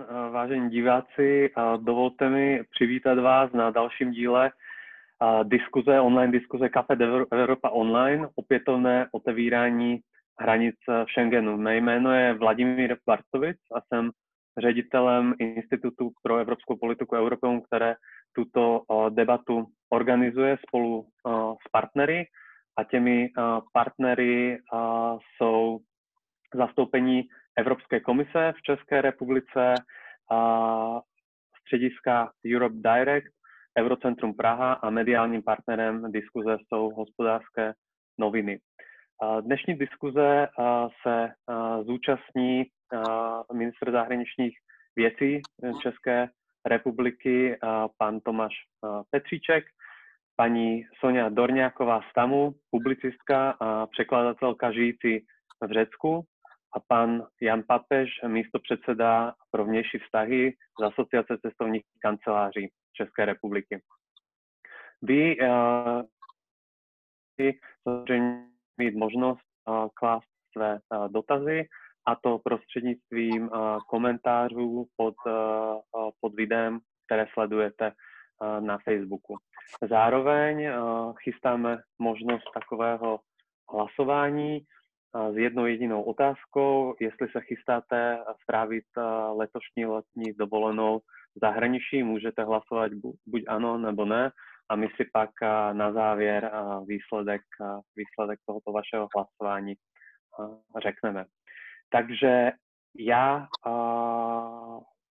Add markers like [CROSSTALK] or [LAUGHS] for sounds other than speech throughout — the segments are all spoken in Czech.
den, vážení diváci. Dovolte mi přivítat vás na dalším díle diskuze, online diskuze Café Evropa Online, opětovné otevírání hranic v Schengenu. Mé jméno je Vladimír Bartovic a jsem ředitelem Institutu pro evropskou politiku Europeum, které tuto debatu organizuje spolu s partnery a těmi partnery jsou zastoupení Evropské komise v České republice, střediska Europe Direct, Eurocentrum Praha a mediálním partnerem diskuze jsou hospodářské noviny. Dnešní diskuze se zúčastní ministr zahraničních věcí České republiky pan Tomáš Petříček, paní Sonja Dorňáková Stamu, publicistka a překladatelka žijící v Řecku a pan Jan Papež, místo předseda pro vnější vztahy z Asociace cestovních kanceláří České republiky. Vy uh, mít možnost uh, klást své uh, dotazy a to prostřednictvím uh, komentářů pod, uh, pod videem, které sledujete uh, na Facebooku. Zároveň uh, chystáme možnost takového hlasování, s jednou jedinou otázkou, jestli se chystáte strávit letošní letní dovolenou v zahraničí, můžete hlasovat buď ano nebo ne a my si pak na závěr výsledek, výsledek tohoto vašeho hlasování řekneme. Takže já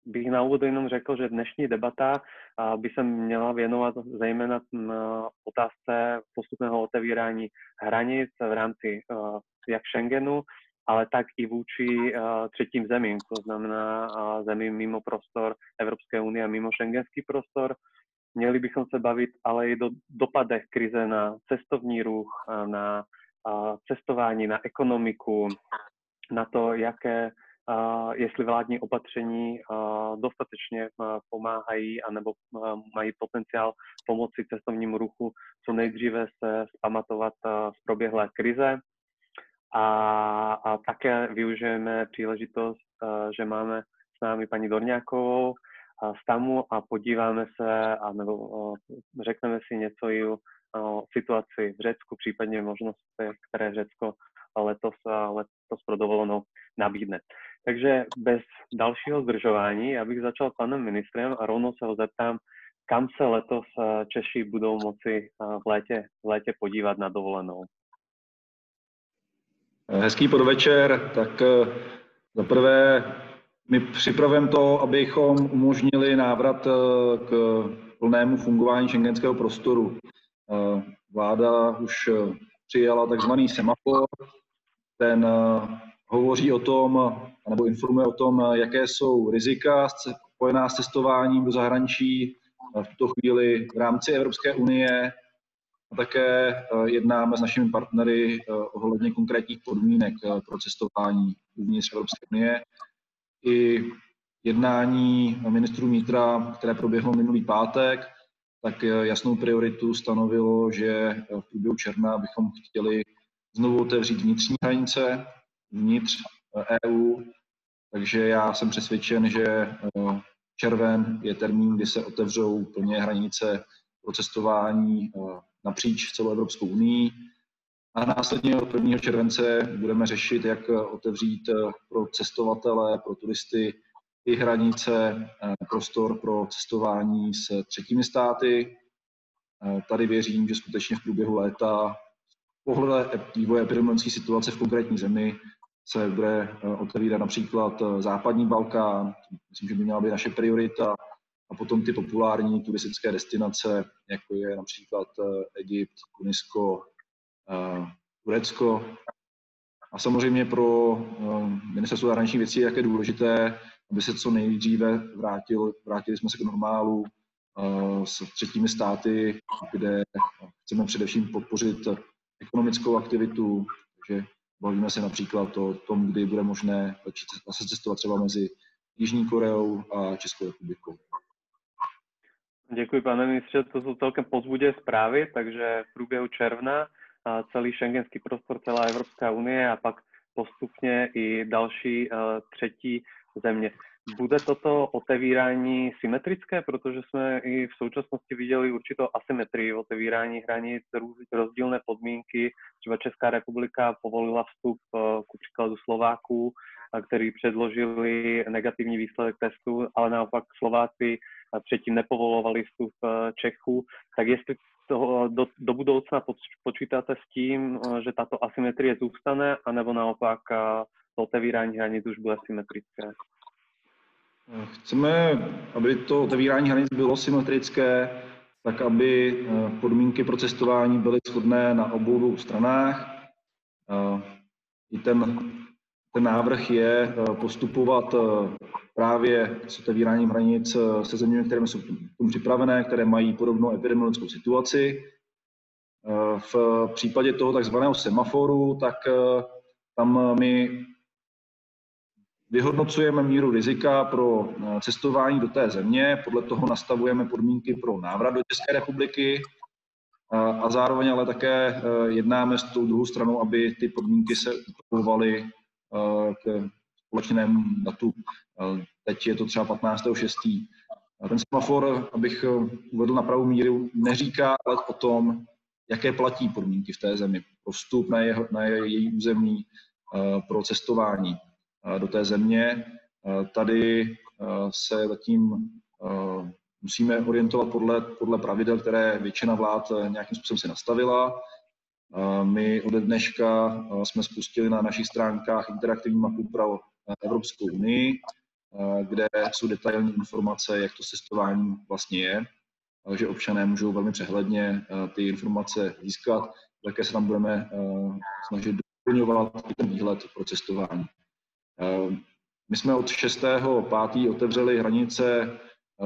bych na úvod jenom řekl, že dnešní debata by se měla věnovat zejména otázce postupného otevírání hranic v rámci jak Schengenu, ale tak i vůči třetím zemím, to znamená zemím mimo prostor Evropské unie a mimo šengenský prostor. Měli bychom se bavit ale i do dopadech krize na cestovní ruch, na cestování, na ekonomiku, na to, jaké jestli vládní opatření dostatečně pomáhají anebo mají potenciál pomoci cestovnímu ruchu co nejdříve se zpamatovat z proběhlé krize. A, a také využijeme příležitost, že máme s námi paní Dorňákovou z TAMu a podíváme se, a nebo řekneme si něco i o, situaci v Řecku, případně možnosti, které Řecko letos, letos pro dovolenou nabídne. Takže bez dalšího zdržování, já bych začal panem ministrem a rovnou se ho zeptám, kam se letos eh, Češi budou moci eh, v létě, v létě podívat na dovolenou. Hezký podvečer. Tak eh, za prvé my připravujeme to, abychom umožnili návrat k plnému fungování šengenského prostoru. Vláda už přijala takzvaný semafor. Ten hovoří o tom, nebo informuje o tom, jaké jsou rizika spojená s cestováním do zahraničí v tuto chvíli v rámci Evropské unie a také eh, jednáme s našimi partnery eh, ohledně konkrétních podmínek eh, pro cestování uvnitř Evropské unie. I jednání ministrů vnitra, které proběhlo minulý pátek, tak jasnou prioritu stanovilo, že v průběhu června bychom chtěli znovu otevřít vnitřní hranice vnitř EU, takže já jsem přesvědčen, že červen je termín, kdy se otevřou plně hranice pro cestování eh, napříč celou Evropskou unii. A následně od 1. července budeme řešit, jak otevřít eh, pro cestovatele, pro turisty i hranice, prostor pro cestování s třetími státy. Tady věřím, že skutečně v průběhu léta pohled vývoje epidemiologické situace v konkrétní zemi se bude eh, otevírat například eh, západní Balkán, myslím, že by měla být naše priorita, a potom ty populární turistické destinace, jako je například eh, Egypt, Tunisko, Turecko. A samozřejmě pro ministerstvo zahraničních věcí je důležité, aby se co nejdříve vrátil, vrátili jsme se k normálu s třetími státy, kde chceme především podpořit ekonomickou aktivitu, takže Bavíme se například o tom, kdy bude možné zase cestovat třeba mezi Jižní Koreou a Českou republikou. Děkuji, pane ministře, to jsou celkem pozbudě zprávy, takže v průběhu června celý šengenský prostor, celá Evropská unie a pak postupně i další třetí země. Bude toto otevírání symetrické, protože jsme i v současnosti viděli určitou asymetrii otevírání hranic, rozdílné podmínky. Třeba Česká republika povolila vstup eh, ku příkladu Slováků, kteří předložili negativní výsledek testu, ale naopak Slováci předtím nepovolovali vstup Čechů. Tak jestli toho, do, do budoucna počítáte s tím, že tato asymetrie zůstane, anebo naopak to otevírání hranic už bude symetrické? Chceme, aby to otevírání hranic bylo symetrické, tak aby eh, podmínky pro cestování byly shodné na obou dvou stranách. Eh, I ten, ten návrh je eh, postupovat právě s otevíráním hranic se zeměmi, které jsou k tomu připravené, které mají podobnou epidemiologickou situaci. V případě toho takzvaného semaforu, tak tam my Vyhodnocujeme míru rizika pro eh, cestování do té země, podle toho nastavujeme podmínky pro návrat do České republiky eh, a zároveň ale také eh, jednáme s tou druhou stranou, aby ty podmínky se upravovaly k společnému datu. Teď je to třeba 15.6. Ten semafor, abych uvedl na pravou míru, neříká ale o tom, jaké platí podmínky v té zemi pro vstup na, jeho, na její území, pro cestování do té země. Tady se zatím musíme orientovat podle, podle pravidel, které většina vlád nějakým způsobem si nastavila. My od dneška jsme spustili na našich stránkách interaktivní mapu pro Evropskou unii, kde jsou detailní informace, jak to cestování vlastně je, že občané můžou velmi přehledně ty informace získat. Také se tam budeme snažit doplňovat ten výhled pro cestování. My jsme od 6.5. otevřeli hranice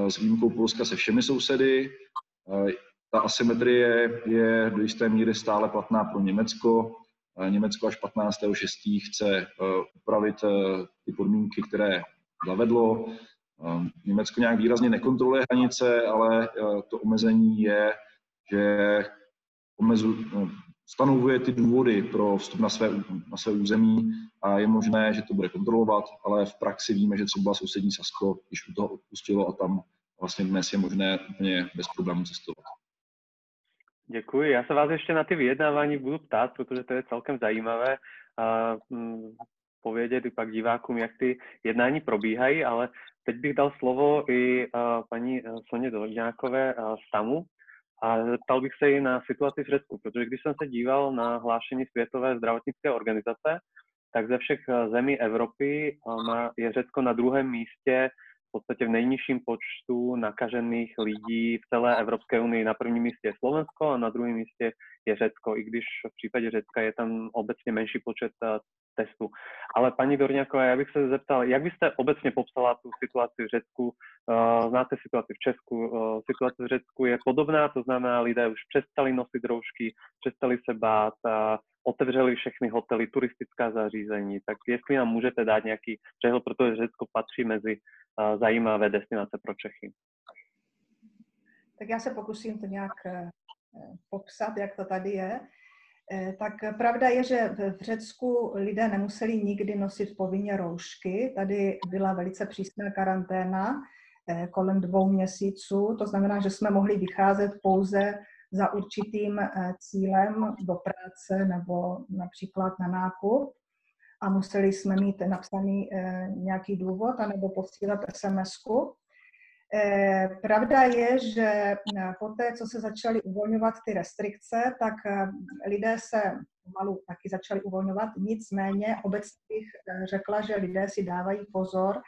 s výjimkou Polska se všemi sousedy. Eh, ta asymetrie je do jisté míry stále platná pro Německo. Eh, Německo až 15.6. chce upravit ty podmínky, které zavedlo. Německo nějak výrazně nekontroluje hranice, ale to omezení je, že omezu, no, stanovuje ty důvody pro vstup na své, na své území a je možné, že to bude kontrolovat, ale v praxi víme, že třeba sousední Sasko již u toho odpustilo a tam vlastně dnes je možné úplně bez problémů cestovat. Děkuji. Já se vás ještě na ty vyjednávání budu ptát, protože to je celkem zajímavé a, hm, povědět i pak divákům, jak ty jednání probíhají, ale teď bych dal slovo i paní Soně Dolňákové z SAMu, a zeptal bych se i na situaci v Řecku, protože když jsem se díval na hlášení Světové zdravotnické organizace, tak ze všech eh, zemí Evropy eh, je Řecko na druhém místě v podstatě v nejnižším počtu nakažených lidí v celé Evropské unii. Na prvním místě je Slovensko a na druhém místě je Řecko, i když v případě Řecka je tam obecně menší počet eh, testu. Ale paní Dorňáková, já bych se zeptal, jak byste obecně popsala tu situaci v Řecku? Uh, znáte situaci v Česku? Uh, situace v Řecku je podobná, to znamená, lidé už přestali nosit roušky, přestali se bát, otevřeli všechny hotely, turistická zařízení. Tak jestli nám můžete dát nějaký přehled, protože Řecko patří mezi uh, zajímavé destinace pro Čechy. Tak já se pokusím to nějak popsat, jak to tady je. Eh, tak pravda je, že v Řecku lidé nemuseli nikdy nosit povinně roušky. Tady byla velice přísná karanténa eh, kolem dvou měsíců. To znamená, že jsme mohli vycházet pouze za určitým eh, cílem do práce nebo například na nákup a museli jsme mít napsaný nějaký důvod anebo posílat SMS-ku. Eh, pravda je, že eh, poté, co se začaly uvolňovat ty restrikce, tak eh, lidé se pomalu taky začali uvolňovat. Nicméně obecně bych řekla, že lidé si dávají pozor,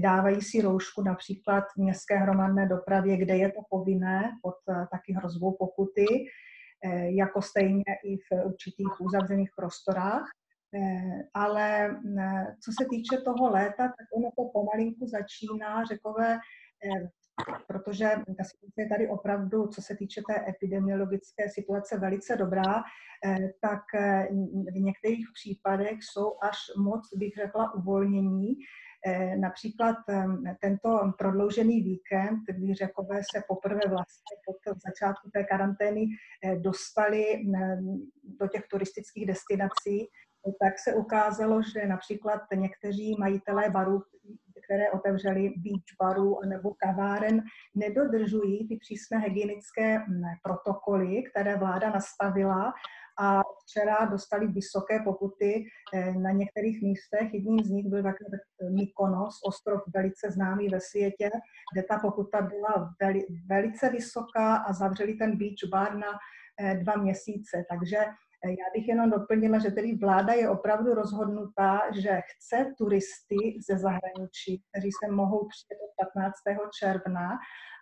dávají si roušku například v městské hromadné dopravě, kde je to povinné, pod taky hrozbou pokuty, jako stejně i v určitých uzavřených prostorách. Ale co se týče toho léta, tak ono to pomalinku začíná, řekové, Eh, protože ta situace je tady opravdu, co se týče té epidemiologické situace, velice dobrá, eh, tak eh, v některých případech jsou až moc, bych řekla, uvolnění. Například tento prodloužený víkend, kdy řekové se poprvé vlastně pod začátku té karantény dostali do těch turistických destinací, tak se ukázalo, že například někteří majitelé barů, které otevřeli beach barů nebo kaváren, nedodržují ty přísné hygienické protokoly, které vláda nastavila a včera dostali vysoké pokuty eh, na některých místech. Jedním z nich byl také Mykonos, ostrov velice známý ve světě, kde ta pokuta byla veli, velice vysoká a zavřeli ten beach bar na eh, dva měsíce. Takže eh, já bych jenom doplnila, že tedy vláda je opravdu rozhodnutá, že chce turisty ze zahraničí, kteří se mohou přijet od 15. června,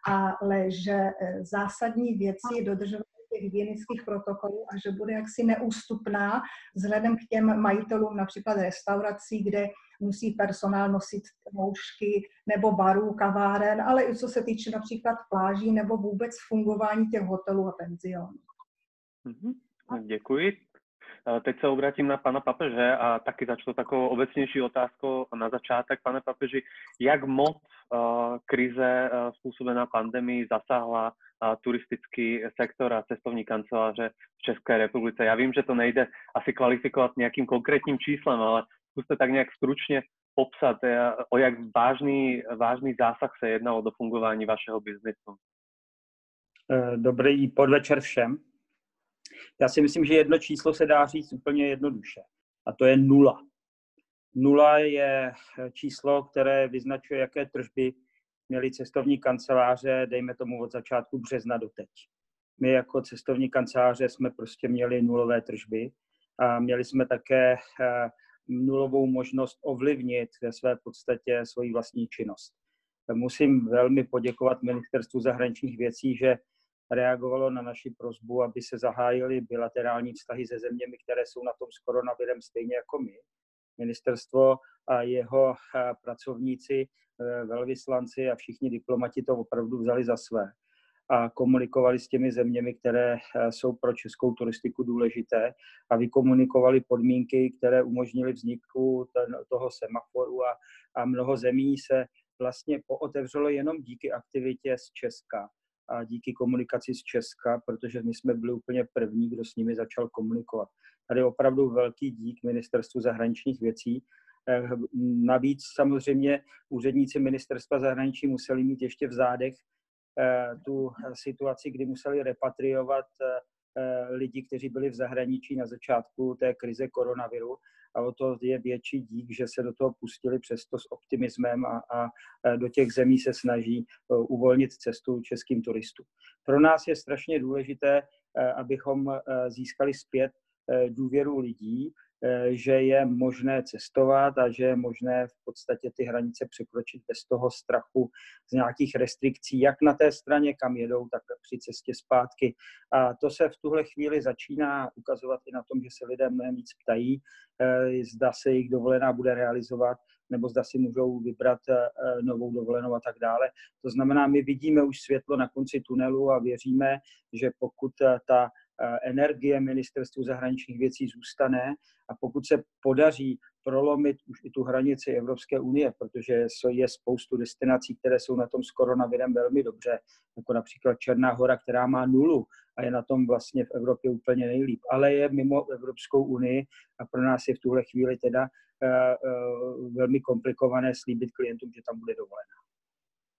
ale že zásadní věci dodržovat těch hygienických protokolů a že bude jaksi neústupná vzhledem k těm majitelům například restaurací, kde musí personál nosit moušky nebo barů, kaváren, ale i co se týče například pláží nebo vůbec fungování těch hotelů a penzionů. Mm-hmm. Děkuji. Teď se obrátím na pana papeže a taky začnu takovou obecnější otázkou na začátek. Pane papeži, jak moc krize způsobená pandemii zasáhla turistický sektor a cestovní kanceláře v České republice. Já vím, že to nejde asi kvalifikovat nějakým konkrétním číslem, ale zkuste tak nějak stručně popsat, eh, o jak vážný, vážný zásah se jednalo do fungování vašeho biznesu. Eh, dobrý podvečer všem. Já si myslím, že jedno číslo se dá říct úplně jednoduše. A to je nula. Nula je číslo, které vyznačuje, jaké tržby měli cestovní kanceláře, dejme tomu od začátku března do teď. My jako cestovní kanceláře jsme prostě měli nulové tržby a měli jsme také eh, nulovou možnost ovlivnit ve své podstatě svoji vlastní činnost. Musím velmi poděkovat Ministerstvu zahraničních věcí, že reagovalo na naši prozbu, aby se zahájily bilaterální vztahy se zeměmi, které jsou na tom s koronavirem stejně jako my. Ministerstvo a jeho eh, pracovníci Eh, velvyslanci a všichni diplomati to opravdu vzali za své a komunikovali s těmi zeměmi, které eh, jsou pro českou turistiku důležité a vykomunikovali podmínky, které umožnily vzniku ten, toho semaforu a, a mnoho zemí se vlastně pootevřelo jenom díky aktivitě z Česka a díky komunikaci z Česka, protože my jsme byli úplně první, kdo s nimi začal komunikovat. Tady opravdu velký dík Ministerstvu zahraničních věcí, Eh, navíc samozřejmě úředníci ministerstva zahraničí museli mít ještě v zádech eh, tu situaci, kdy museli repatriovat eh, lidi, kteří byli v zahraničí na začátku té krize koronaviru. A o to je větší dík, že se do toho pustili přesto s optimismem a, a do těch zemí se snaží uvolnit cestu českým turistům. Pro nás je strašně důležité, abychom získali zpět důvěru lidí, že je možné cestovat a že je možné v podstatě ty hranice překročit bez toho strachu z nějakých restrikcí, jak na té straně, kam jedou, tak při cestě zpátky. A to se v tuhle chvíli začíná ukazovat i na tom, že se lidé mnohem víc ptají, eh, zda se jejich dovolená bude realizovat, nebo zda si můžou vybrat eh, novou dovolenou a tak dále. To znamená, my vidíme už světlo na konci tunelu a věříme, že pokud ta energie ministerstvu zahraničních věcí zůstane a pokud se podaří prolomit už i tu hranici Evropské unie, protože je spoustu destinací, které jsou na tom s koronavirem velmi dobře, jako například Černá hora, která má nulu a je na tom vlastně v Evropě úplně nejlíp, ale je mimo Evropskou unii a pro nás je v tuhle chvíli teda uh, uh, velmi komplikované slíbit klientům, že tam bude dovolená.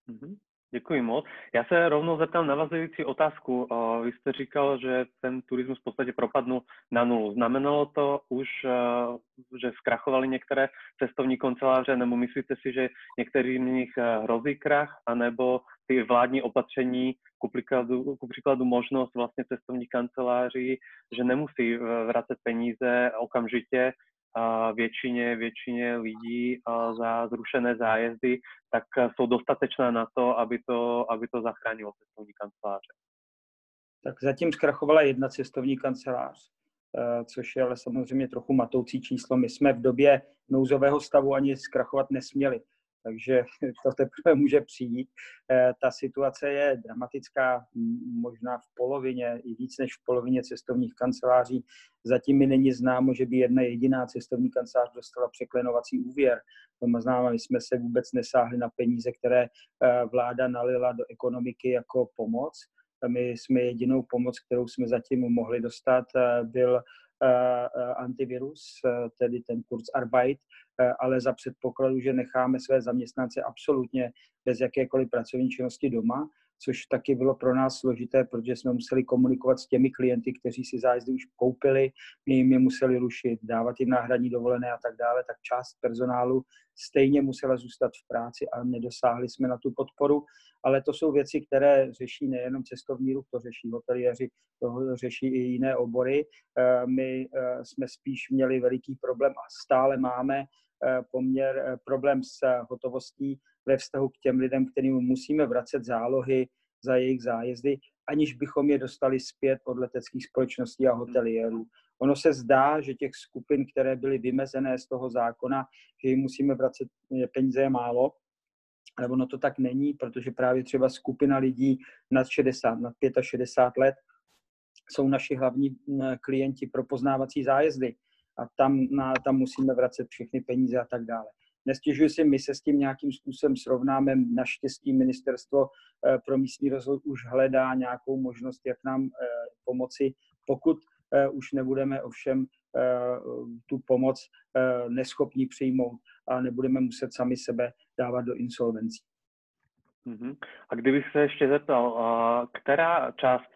Mm-hmm. Děkuji moc. Já se rovnou zeptám navazující otázku. Vy jste říkal, že ten turismus v podstatě propadnul na nulu. Znamenalo to už, že zkrachovali některé cestovní kanceláře, nebo myslíte si, že některým z nich hrozí krach, anebo ty vládní opatření, ku příkladu, ku příkladu možnost vlastně cestovních kanceláří, že nemusí vracet peníze okamžitě, většině, většině lidí za zrušené zájezdy, tak jsou dostatečné na to, aby to, aby to zachránilo cestovní kanceláře. Tak zatím zkrachovala jedna cestovní kancelář, e, což je ale samozřejmě trochu matoucí číslo. My jsme v době nouzového stavu ani zkrachovat nesměli takže [LAUGHS] to teprve může přijít. Eh, ta situace je dramatická, možná v polovině, i víc než v polovině cestovních kanceláří. Zatím mi není známo, že by jedna jediná cestovní kancelář dostala překlenovací úvěr. To znamená, my jsme se vůbec nesáhli na peníze, které eh, vláda nalila do ekonomiky jako pomoc. My jsme jedinou pomoc, kterou jsme zatím mohli dostat, eh, byl antivirus, tedy ten Kurzarbeit, ale za předpokladu, že necháme své zaměstnance absolutně bez jakékoliv pracovní činnosti doma, což taky bylo pro nás složité, protože jsme museli komunikovat s těmi klienty, kteří si zájezdy už koupili, my jim je museli rušit, dávat jim náhradní dovolené a tak dále, tak část personálu stejně musela zůstat v práci a nedosáhli jsme na tu podporu. Ale to jsou věci, které řeší nejenom cestovní ruch, to řeší hoteliéři, to řeší i jiné obory. Eh, my eh, jsme spíš měli veliký problém a stále máme eh, poměr, problém s hotovostí ve vztahu k těm lidem, kterým musíme vracet zálohy za jejich zájezdy, aniž bychom je dostali zpět od leteckých společností a hoteliérů. Ono se zdá, že těch skupin, které byly vymezené z toho zákona, že jim musíme vracet peníze je málo, ale ono to tak není, protože právě třeba skupina lidí nad 60, nad 65 let jsou naši hlavní klienti pro poznávací zájezdy a tam, na, tam musíme vracet všechny peníze a tak dále. Nestěžuji si, my se s tím nějakým způsobem srovnáme. Naštěstí ministerstvo eh, pro místní rozvoj už hledá nějakou možnost, jak nám eh, pomoci, pokud eh, už nebudeme ovšem tu pomoc neschopní přijmout a nebudeme muset sami sebe dávat do insolvencí. Mhm. A kdybych se ještě zeptal, která část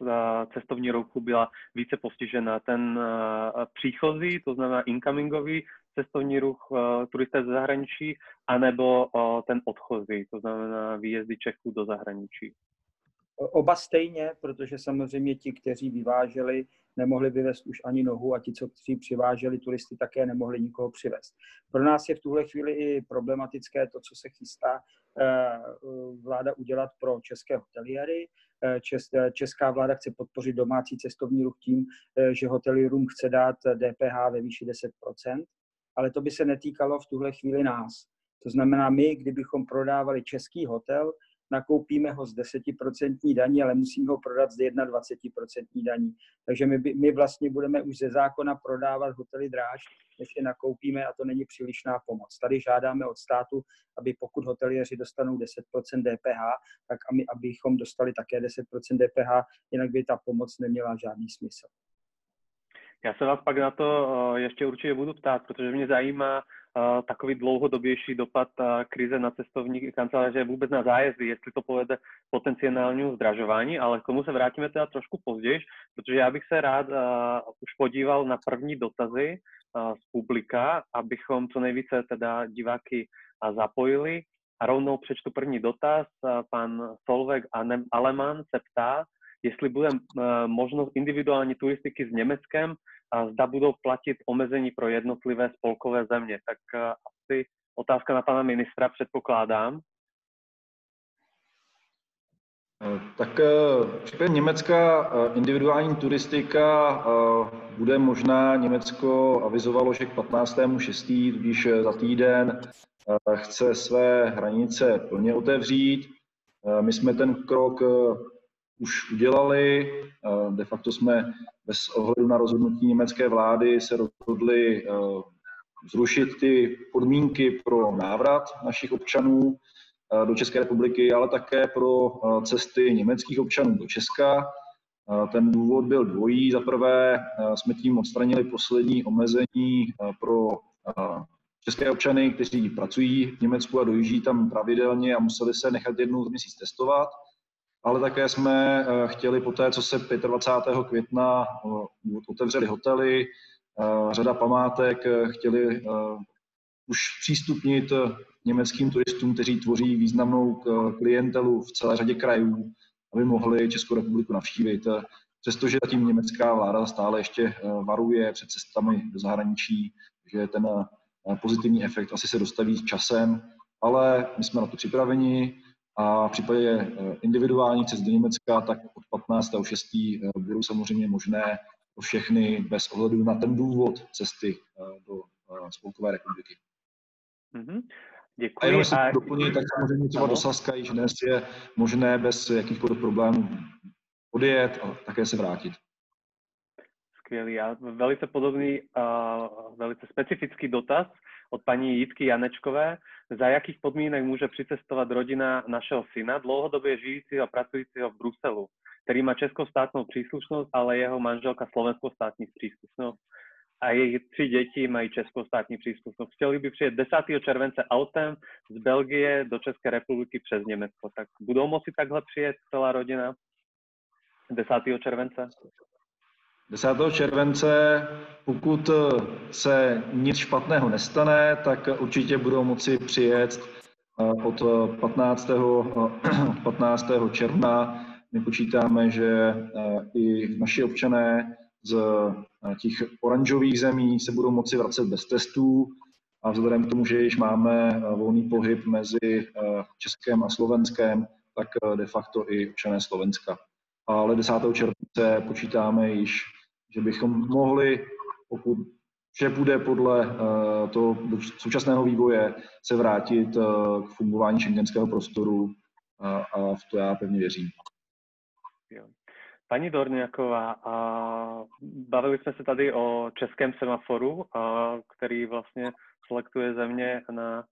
cestovní ruchu byla více postižena? Ten příchozí, to znamená incomingový cestovní ruch turisté ze zahraničí, anebo ten odchozí, to znamená výjezdy Čechů do zahraničí? Oba stejně, protože samozřejmě ti, kteří vyváželi, nemohli vyvést už ani nohu a ti, co kteří přiváželi turisty, také nemohli nikoho přivést. Pro nás je v tuhle chvíli i problematické to, co se chystá eh, vláda udělat pro české hoteliéry. Eh, eh, česká vláda chce podpořit domácí cestovní ruch tím, že hotelierům chce dát DPH ve výši 10%, ale to by se netýkalo v tuhle chvíli nás. To znamená, my, kdybychom prodávali český hotel, nakoupíme ho z 10% daní, ale musíme ho prodat z 21% daní. Takže my, my vlastně budeme už ze zákona prodávat hotely dráž, než je nakoupíme a to není přílišná pomoc. Tady žádáme od státu, aby pokud hoteliéři dostanou 10% DPH, tak my, abychom dostali také 10% DPH, jinak by ta pomoc neměla žádný smysl. Já se vás pak na to eh, ještě určitě budu ptát, protože mě zajímá, takový dlouhodobější dopad krize na cestovní kanceláře vůbec na zájezdy, jestli to povede potenciálnímu zdražování, ale k tomu se vrátíme teda trošku později, protože já bych se rád už podíval na první dotazy z publika, abychom co nejvíce teda diváky zapojili. A rovnou přečtu první dotaz. Pan Solveig Aleman se ptá, jestli bude uh, možnost individuální turistiky s Německem a zda budou platit omezení pro jednotlivé spolkové země. Tak eh, asi otázka na pana ministra předpokládám. Eh, tak v případě Německa eh, individuální turistika bude možná. Německo avizovalo, že k 15.6., když za týden chce své hranice plně otevřít. My jsme ten krok už udělali. De facto jsme bez ohledu na rozhodnutí německé vlády se rozhodli eh, zrušit ty podmínky pro návrat našich občanů eh, do České republiky, ale také pro eh, cesty německých občanů do Česka. Ten důvod byl dvojí. Za prvé jsme tím odstranili poslední omezení pro české občany, kteří pracují v Německu a dojíždí tam pravidelně a museli se nechat jednou za měsíc testovat ale také jsme eh, chtěli po té, co se 25. května eh, otevřeli hotely, eh, řada památek, chtěli už přístupnit německým turistům, kteří tvoří významnou klientelu v celé řadě krajů, aby mohli Českou republiku navštívit. Přestože zatím německá vláda stále ještě varuje před cestami do zahraničí, že ten pozitivní efekt asi se dostaví časem, ale my jsme na to připraveni. A v případě eh, individuální cest do Německa, tak od 15.6. Eh, budou samozřejmě možné pro všechny bez ohledu na ten důvod cesty eh, do Spolkové republiky. Mm-hmm. Děkuji. A jenom si a... doplnit, tak samozřejmě třeba do Saska již dnes je možné bez jakýchkoliv problémů odjet a také se vrátit. Skvělý a velice podobný, uh, velice specifický dotaz od paní Jitky Janečkové. Za jakých podmínek může přicestovat rodina našeho syna, dlouhodobě žijícího a pracujícího v Bruselu, který má českou státnou příslušnost, ale jeho manželka slovenskou státní příslušnost? a jejich tři děti mají českou státní příslušnost. Chtěli by přijet 10. července autem z Belgie do České republiky přes Německo. Tak budou moci takhle přijet celá rodina 10. července? 10. července, pokud se nic špatného nestane, tak určitě budou moci přijet eh, od 15. 15. [CLEARS THROAT] června. My počítáme, že eh, i naši občané z eh, těch oranžových zemí se budou moci vracet bez testů a vzhledem k tomu, že již máme volný pohyb mezi Českém a Slovenskem, tak de facto i občané Slovenska. Ale 10. července počítáme již že bychom mohli, pokud vše bude podle uh, toho současného vývoje, se vrátit uh, k fungování šengenského prostoru uh, a v to já pevně věřím. Dorňaková, a bavili jsme se tady o českém semaforu, který vlastně selektuje země na,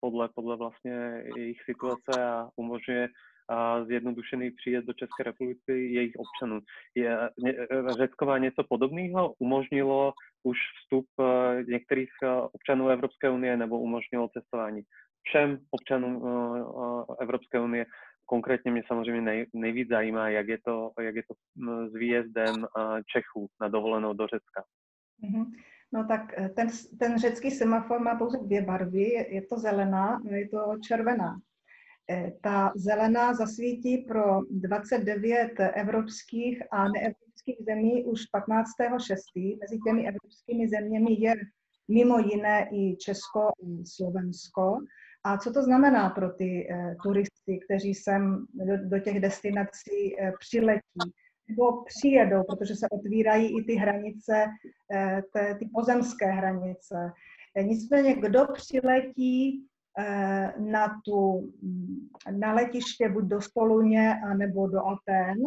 podle, podle vlastně jejich situace a umožňuje a zjednodušený příjezd do České republiky jejich občanů. Je, Řecko má něco podobného? Umožnilo už vstup eh, některých občanů Evropské unie nebo umožnilo cestování všem občanům Evropské unie? Konkrétně mě samozřejmě nej, nejvíc zajímá, jak je to, jak je to s výjezdem Čechů na dovolenou do Řecka. Mm-hmm. No tak ten, ten řecký semafor má pouze dvě barvy, je to zelená a je to červená. Eh, ta zelená zasvítí pro 29 evropských a neevropských zemí už 15.6. Mezi těmi evropskými zeměmi je mimo jiné i Česko a Slovensko. A co to znamená pro ty eh, turisty, kteří sem do, do těch destinací eh, přiletí nebo přijedou, protože se otvírají i ty hranice, te, ty pozemské hranice. Nicméně, kdo přiletí na, tu, mm, na letiště buď do Soluně nebo do Aten,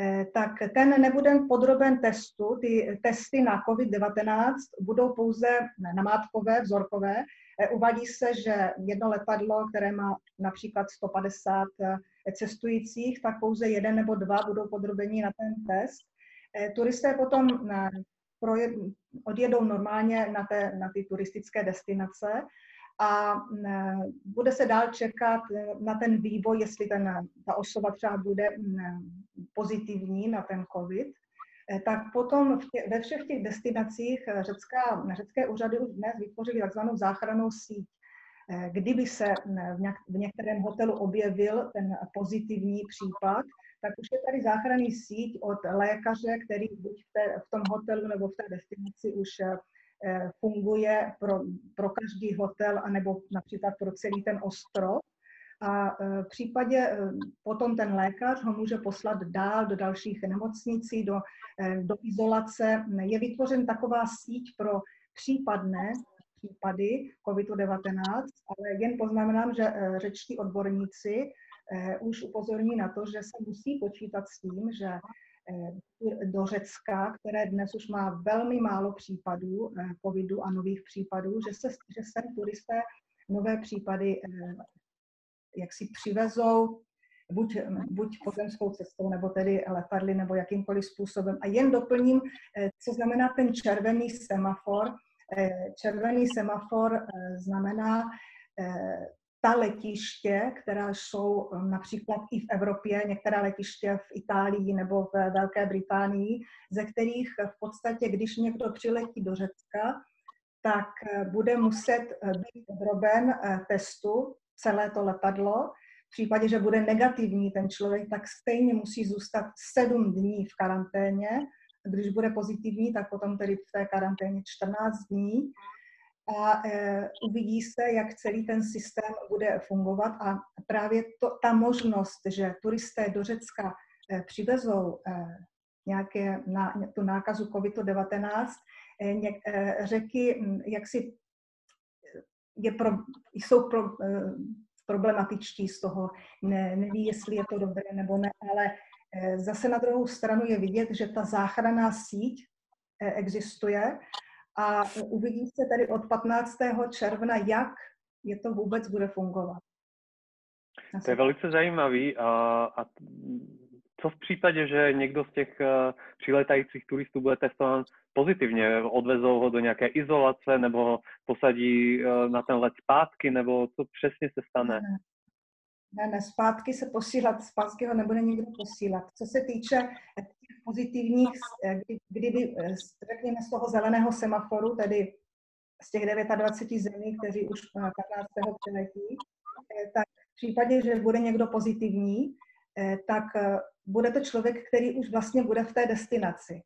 eh, tak ten nebude podroben testu. Ty testy na COVID-19 budou pouze namátkové, vzorkové. Eh, uvádí se, že jedno letadlo, které má například 150 cestujících, tak pouze jeden nebo dva budou podrobeni na ten test. Turisté potom odjedou normálně na, té, na ty turistické destinace a e, bude se dál čekat na ten vývoj, jestli ten, ta osoba třeba bude pozitivní na ten COVID, e, tak potom v tě, ve všech těch destinacích řecká, řecké úřady už dnes vytvořily takzvanou záchranou síť. E, kdyby se v, v některém hotelu objevil ten pozitivní případ, tak už je tady záchranný síť od lékaře, který buď v, té, v tom hotelu nebo v té destinaci už funguje pro, pro každý hotel anebo například pro celý ten ostrov. A eh, v případě eh, potom ten lékař ho může poslat dál do dalších nemocnicí, do, do izolace. Je vytvořen taková síť pro případné případy COVID-19, ale jen poznamenám, že řečtí odborníci už upozorní na to, že se musí počítat s tím, že Eh, do Řecka, které dnes už má velmi málo případů eh, covidu a nových případů, že se, že sem turisté nové případy eh, jak si přivezou buď, buď pozemskou cestou, nebo tedy letadly, nebo jakýmkoliv způsobem. A jen doplním, co znamená ten červený semafor. Červený semafor znamená ta letiště, která jsou um, například i v Evropě, některá letiště v Itálii nebo v Velké Británii, ze kterých v podstatě, když někdo přiletí do Řecka, tak eh, bude muset eh, být podroben eh, testu celé to letadlo. V případě, že bude negativní ten člověk, tak stejně musí zůstat sedm dní v karanténě. Když bude pozitivní, tak potom tedy v té karanténě 14 dní a e, uvidí se, jak celý ten systém bude fungovat. A právě to, ta možnost, že turisté do Řecka e, přivezou e, nějaké na, tu nákazu COVID-19, e, e, řeky jaksi je pro, jsou pro, e, problematičtí z toho, ne, neví, jestli je to dobré nebo ne, ale e, zase na druhou stranu je vidět, že ta záchranná síť e, existuje a uvidí se tady od 15. června, jak je to vůbec bude fungovat. To je velice zajímavý a, a co v případě, že někdo z těch přiletajících turistů bude testován pozitivně, odvezou ho do nějaké izolace nebo ho posadí na ten let zpátky, nebo co přesně se stane? Ne, ne, zpátky se posílat, zpátky ho nebude nikdo posílat. Co se týče těch pozitivních, kdy, kdyby, řekněme, z toho zeleného semaforu, tedy z těch 29 zemí, kteří už 15. přiletí, tak v případě, že bude někdo pozitivní, eh, tak eh, bude to člověk, který už vlastně bude v té destinaci.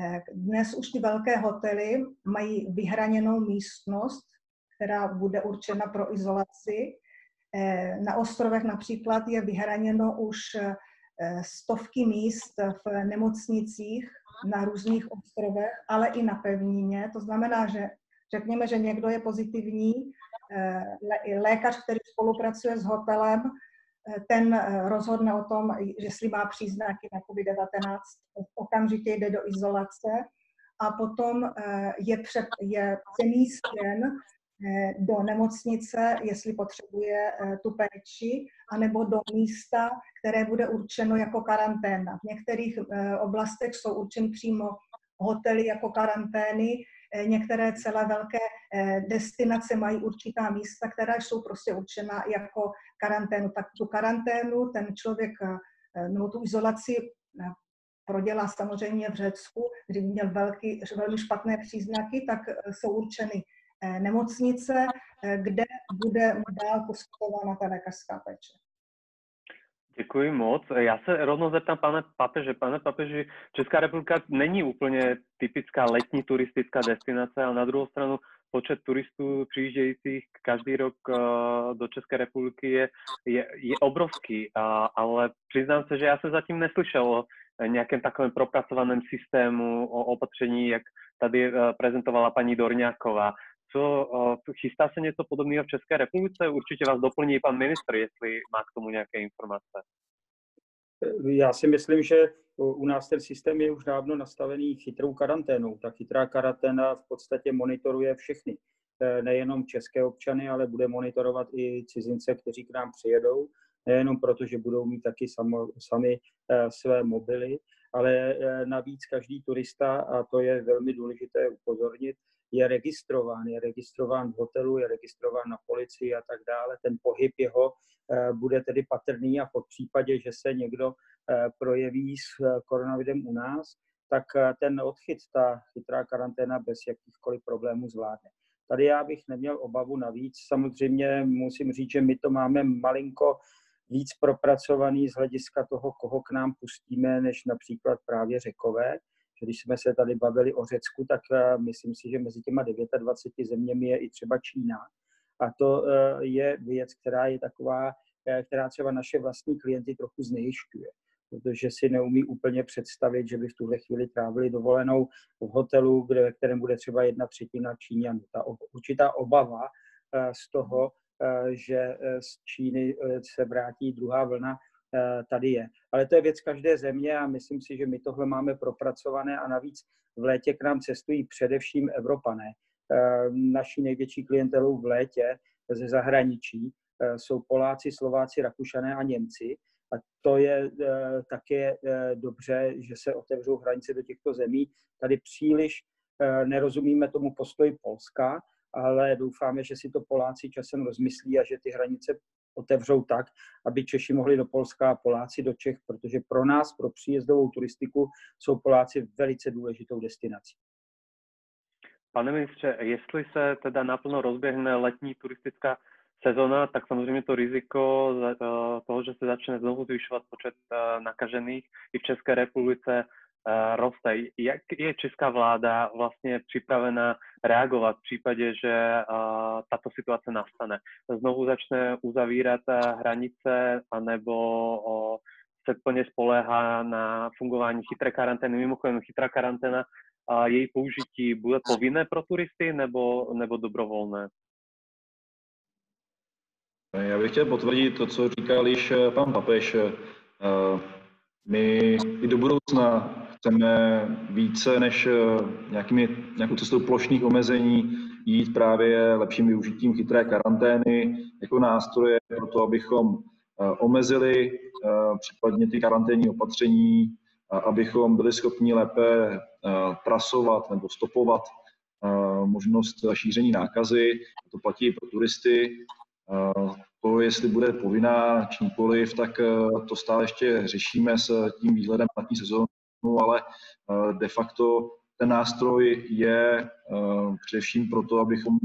Eh, dnes už ty velké hotely mají vyhraněnou místnost, která bude určena pro izolaci. Na ostrovech například je vyhraněno už stovky míst v nemocnicích na různých ostrovech, ale i na pevnině. To znamená, že řekněme, že někdo je pozitivní, lékař, který spolupracuje s hotelem, eh, ten eh, rozhodne o tom, jestli má příznaky na COVID-19, okamžitě jde do izolace a potom eh, je, před, je přemístěn do nemocnice, jestli potřebuje tu péči, anebo do místa, které bude určeno jako karanténa. V některých oblastech jsou určeny přímo hotely jako karantény, Eh, některé celé velké eh, destinace mají určitá místa, která jsou prostě určena jako karanténu. Tak tu karanténu ten člověk, eh, nebo tu izolaci prodělá samozřejmě v Řecku, kdy měl velký, velmi špatné příznaky, tak jsou určeny nemocnice, kde bude dál poskytována ta lékařská péče. Děkuji moc. Já se rovnou zeptám pane papeže. Pane papeži, Česká republika není úplně typická letní turistická destinace, ale na druhou stranu počet turistů přijíždějících každý rok uh, do České republiky je, je, je obrovský, uh, ale přiznám se, že já jsem zatím neslyšel o nějakém takovém propracovaném systému, o opatření, jak tady prezentovala paní Dorňáková. Co, chystá se něco podobného v České republice? Určitě vás doplní pan ministr, jestli má k tomu nějaké informace. Já si myslím, že u nás ten systém je už dávno nastavený chytrou karanténou. Ta chytrá karanténa v podstatě monitoruje všechny. E, nejenom české občany, ale bude monitorovat i cizince, kteří k nám přijedou. Nejenom proto, že budou mít taky samo, sami e, své mobily, ale e, navíc každý turista, a to je velmi důležité upozornit, je registrován. Je registrován v hotelu, je registrován na policii a tak dále. Ten pohyb jeho eh, bude tedy patrný a v případě, že se někdo eh, projeví s eh, koronavirem u nás, tak ten odchyt, ta chytrá karanténa bez jakýchkoliv problémů zvládne. Tady já bych neměl obavu navíc. Samozřejmě musím říct, že my to máme malinko víc propracovaný z hlediska toho, koho k nám pustíme, než například právě řekové když jsme se tady bavili o Řecku, tak eh, myslím si, že mezi těma 29 zeměmi je i třeba Čína. A to eh, je věc, která je taková, eh, která třeba naše vlastní klienty trochu znejišťuje protože si neumí úplně představit, že by v tuhle chvíli trávili dovolenou v hotelu, kde, ve kterém bude třeba jedna třetina Číňanů. Ta určitá obava z toho, že z Číny se vrátí druhá vlna, tady je. Ale to je věc každé země a myslím si, že my tohle máme propracované a navíc v létě k nám cestují především Evropané. Eh, naší největší klientelou v létě ze zahraničí eh, jsou Poláci, Slováci, Rakušané a Němci. A to je také dobře, že se otevřou hranice do těchto zemí. Tady příliš nerozumíme tomu postoji Polska, ale doufáme, že si to Poláci časem rozmyslí a že ty hranice otevřou tak, aby Češi mohli do Polska a Poláci do Čech, protože pro nás, pro příjezdovou turistiku, jsou Poláci velice důležitou destinací. Pane ministře, jestli se teda naplno rozběhne letní turistická sezóna, tak samozřejmě to riziko eh, toho, že se začne znovu zvyšovat počet eh, nakažených i v České republice, roste. Jak je česká vláda vlastně připravena reagovat v případě, že eh, tato situace nastane? Znovu začne uzavírat eh, hranice, anebo se plně spoléhá na fungování chytré karantény. Mimochodem, chytrá karanténa a její použití bude povinné pro turisty nebo, nebo dobrovolné? Já bych chtěl potvrdit to, co říkal již pan Papež. My i do budoucna chceme více než eh, nějakými, nějakou cestou plošných omezení jít právě lepším využitím chytré karantény jako nástroje pro to, abychom eh, omezili případně ty karanténní opatření, abychom byli schopni lépe trasovat nebo stopovat možnost šíření nákazy. To platí i pro turisty. To, jestli bude povinná či nikoliv, tak to stále ještě řešíme s tím výhledem letní sezónu, ale de facto ten nástroj je především proto, abychom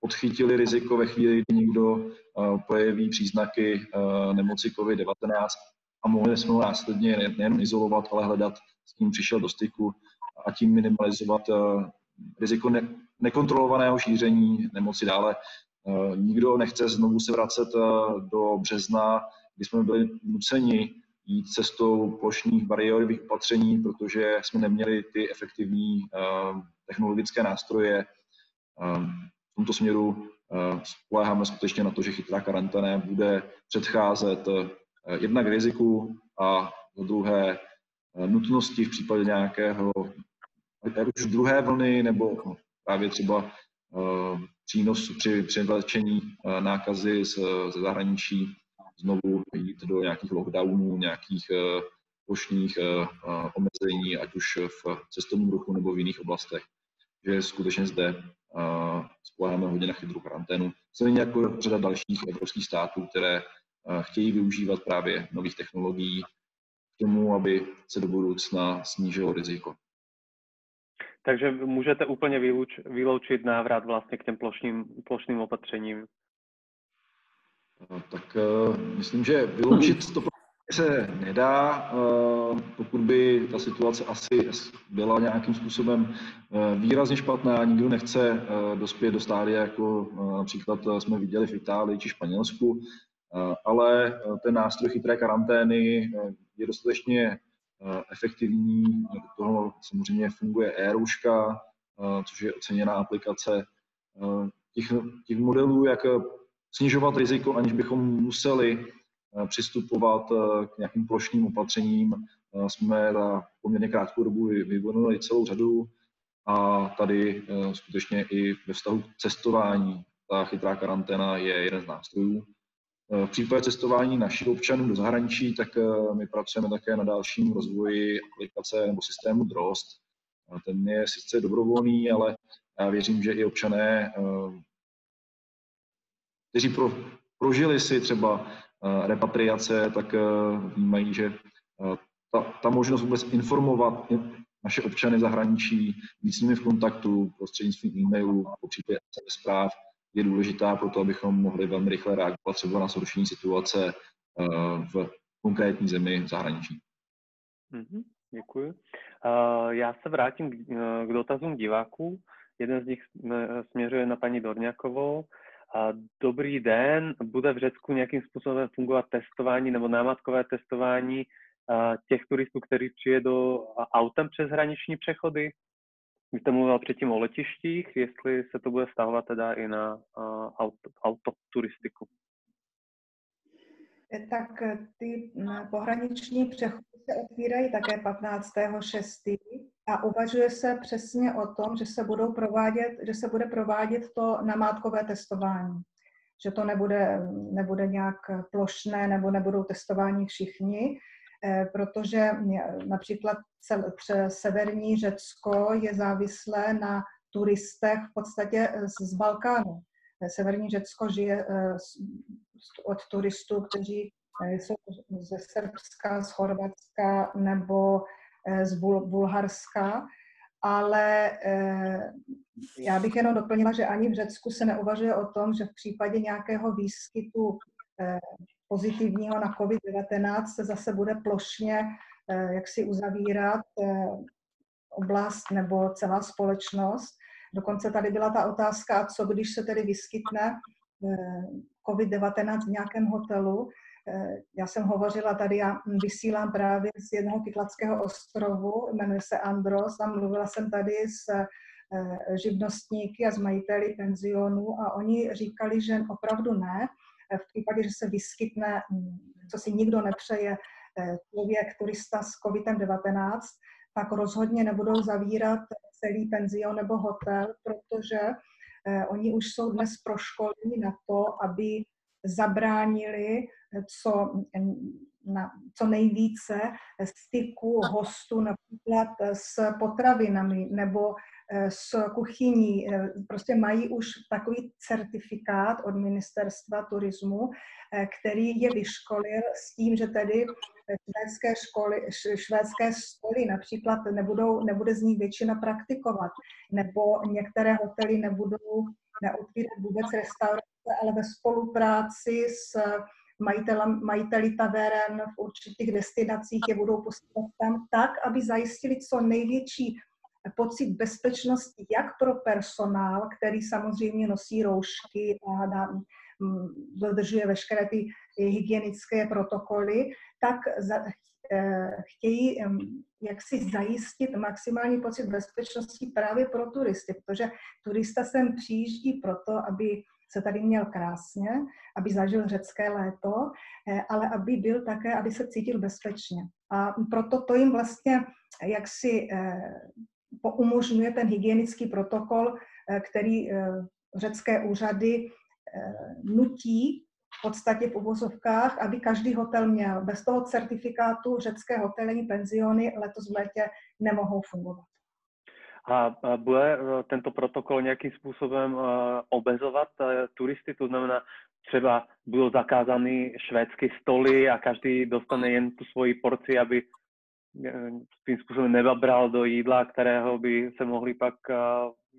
podchytili riziko ve chvíli, kdy někdo projeví příznaky nemoci COVID-19 a mohli jsme ho následně nejen izolovat, ale hledat, s kým přišel do styku a tím minimalizovat riziko ne, nekontrolovaného šíření nemoci dále. Eh, nikdo nechce znovu se vracet eh, do března, kdy jsme byli nuceni jít cestou plošných bariérových opatření, protože jsme neměli ty efektivní eh, technologické nástroje. V tomto směru spoléháme skutečně na to, že chytrá karanténa bude předcházet jednak riziku a za druhé nutnosti v případě nějakého už druhé vlny nebo právě třeba přínos při převlečení uh, nákazy z, ze zahraničí znovu jít do nějakých lockdownů, nějakých uh, plošných omezení, ať už v cestovním ruchu nebo v jiných oblastech. Že skutečně zde spoleháme hodně na chytrou karanténu. Stejně jako řada dalších evropských států, které chtějí využívat právě nových technologií k tomu, aby se do budoucna snížilo riziko. Takže můžete úplně vyluč, vyloučit návrat vlastně k těm plošným, plošným opatřením? Tak uh, myslím, že vyloučit to se nedá, uh, pokud by ta situace asi byla nějakým způsobem uh, výrazně špatná, nikdo nechce dospět do stádia, jako například jsme viděli v Itálii či Španělsku, ale ten nástroj chytré karantény je dostatečně efektivní. Do toho samozřejmě funguje e-rouška, eh, což je oceněná aplikace. Eh, těch, těch modelů, jak snižovat riziko, aniž bychom museli přistupovat k nějakým plošným opatřením, jsme za poměrně krátkou dobu vyvinuli celou řadu a tady skutečně i ve vztahu k cestování ta chytrá karanténa je jeden z nástrojů. V případě cestování našich občanů do zahraničí, tak eh, my pracujeme také na dalším rozvoji aplikace nebo systému DROST. Ten je sice dobrovolný, ale já věřím, že i občané, eh, kteří pro, prožili si třeba eh, repatriace, tak vnímají, že ta, ta možnost vůbec informovat naše občany zahraničí, být s nimi v kontaktu prostřednictvím e-mailů, po případě zpráv, je důležitá pro to, abychom mohli velmi rychle reagovat třeba na zhoršení situace eh, v konkrétní zemi v zahraničí. Mm-hmm, děkuji. Uh, já se vrátím k, k dotazům diváků. Jeden z nich směřuje na paní Dorňakovou. Dobrý den, bude v Řecku nějakým způsobem fungovat testování nebo námatkové testování těch turistů, kteří přijedou autem přes hraniční přechody? Vy jste mluvil předtím o letištích, jestli se to bude stahovat teda i na uh, auto, autoturistiku. Tak ty pohraniční přechody se otvírají také 15.6. a uvažuje se přesně o tom, že se, budou provádět, že se bude provádět to namátkové testování. Že to nebude, nebude nějak plošné nebo nebudou testováni všichni, protože například severní Řecko je závislé na turistech v podstatě z Balkánu. Eh, severní Řecko žije eh, od turistů, kteří jsou ze Srbska, z Chorvatska nebo z Bulharska, ale já bych jenom doplnila, že ani v Řecku se neuvažuje o tom, že v případě nějakého výskytu pozitivního na COVID-19 se zase bude plošně eh, jak si uzavírat eh, oblast nebo celá společnost. Dokonce tady byla ta otázka, co když se tedy vyskytne eh, COVID-19 v nějakém hotelu. Já jsem hovořila tady, já vysílám právě z jednoho kytlackého ostrovu, jmenuje se Andros, a mluvila jsem tady s živnostníky a s majiteli penzionů a oni říkali, že opravdu ne, v případě, že se vyskytne, mm, co si nikdo nepřeje, eh, člověk, turista s COVID-19, tak rozhodně nebudou zavírat celý penzion nebo hotel, protože eh, oni už jsou dnes proškoleni na to, aby zabránili co, na, co nejvíce styku hostů například s potravinami nebo Eh, s kuchyní, eh, prostě mají už takový certifikát od ministerstva turismu, eh, který je vyškolil s tím, že tedy švédské školy, švédské stoly například nebudou, nebude z nich většina praktikovat, nebo některé hotely nebudou neotvírat vůbec restaurace, ale ve spolupráci s majitelem, majiteli tavéren v určitých destinacích je budou postavit tam tak, aby zajistili co největší pocit bezpečnosti jak pro personál, který samozřejmě nosí roušky a dá, mm, dodržuje veškeré ty hygienické protokoly, tak za, eh, chtějí jak si zajistit maximální pocit bezpečnosti právě pro turisty, protože turista sem přijíždí proto, aby se tady měl krásně, aby zažil řecké léto, eh, ale aby byl také, aby se cítil bezpečně. A proto to jim vlastně jaksi eh, umožňuje ten hygienický protokol, eh, který eh, řecké úřady eh, nutí v podstatě v uvozovkách, aby každý hotel měl. Bez toho certifikátu řecké hotely, penziony letos v létě nemohou fungovat. A bude tento protokol nějakým způsobem obezovat turisty? To znamená, třeba budou zakázány švédské stoly a každý dostane jen tu svoji porci, aby tým způsobem nebabral do jídla, kterého by se mohli pak uh,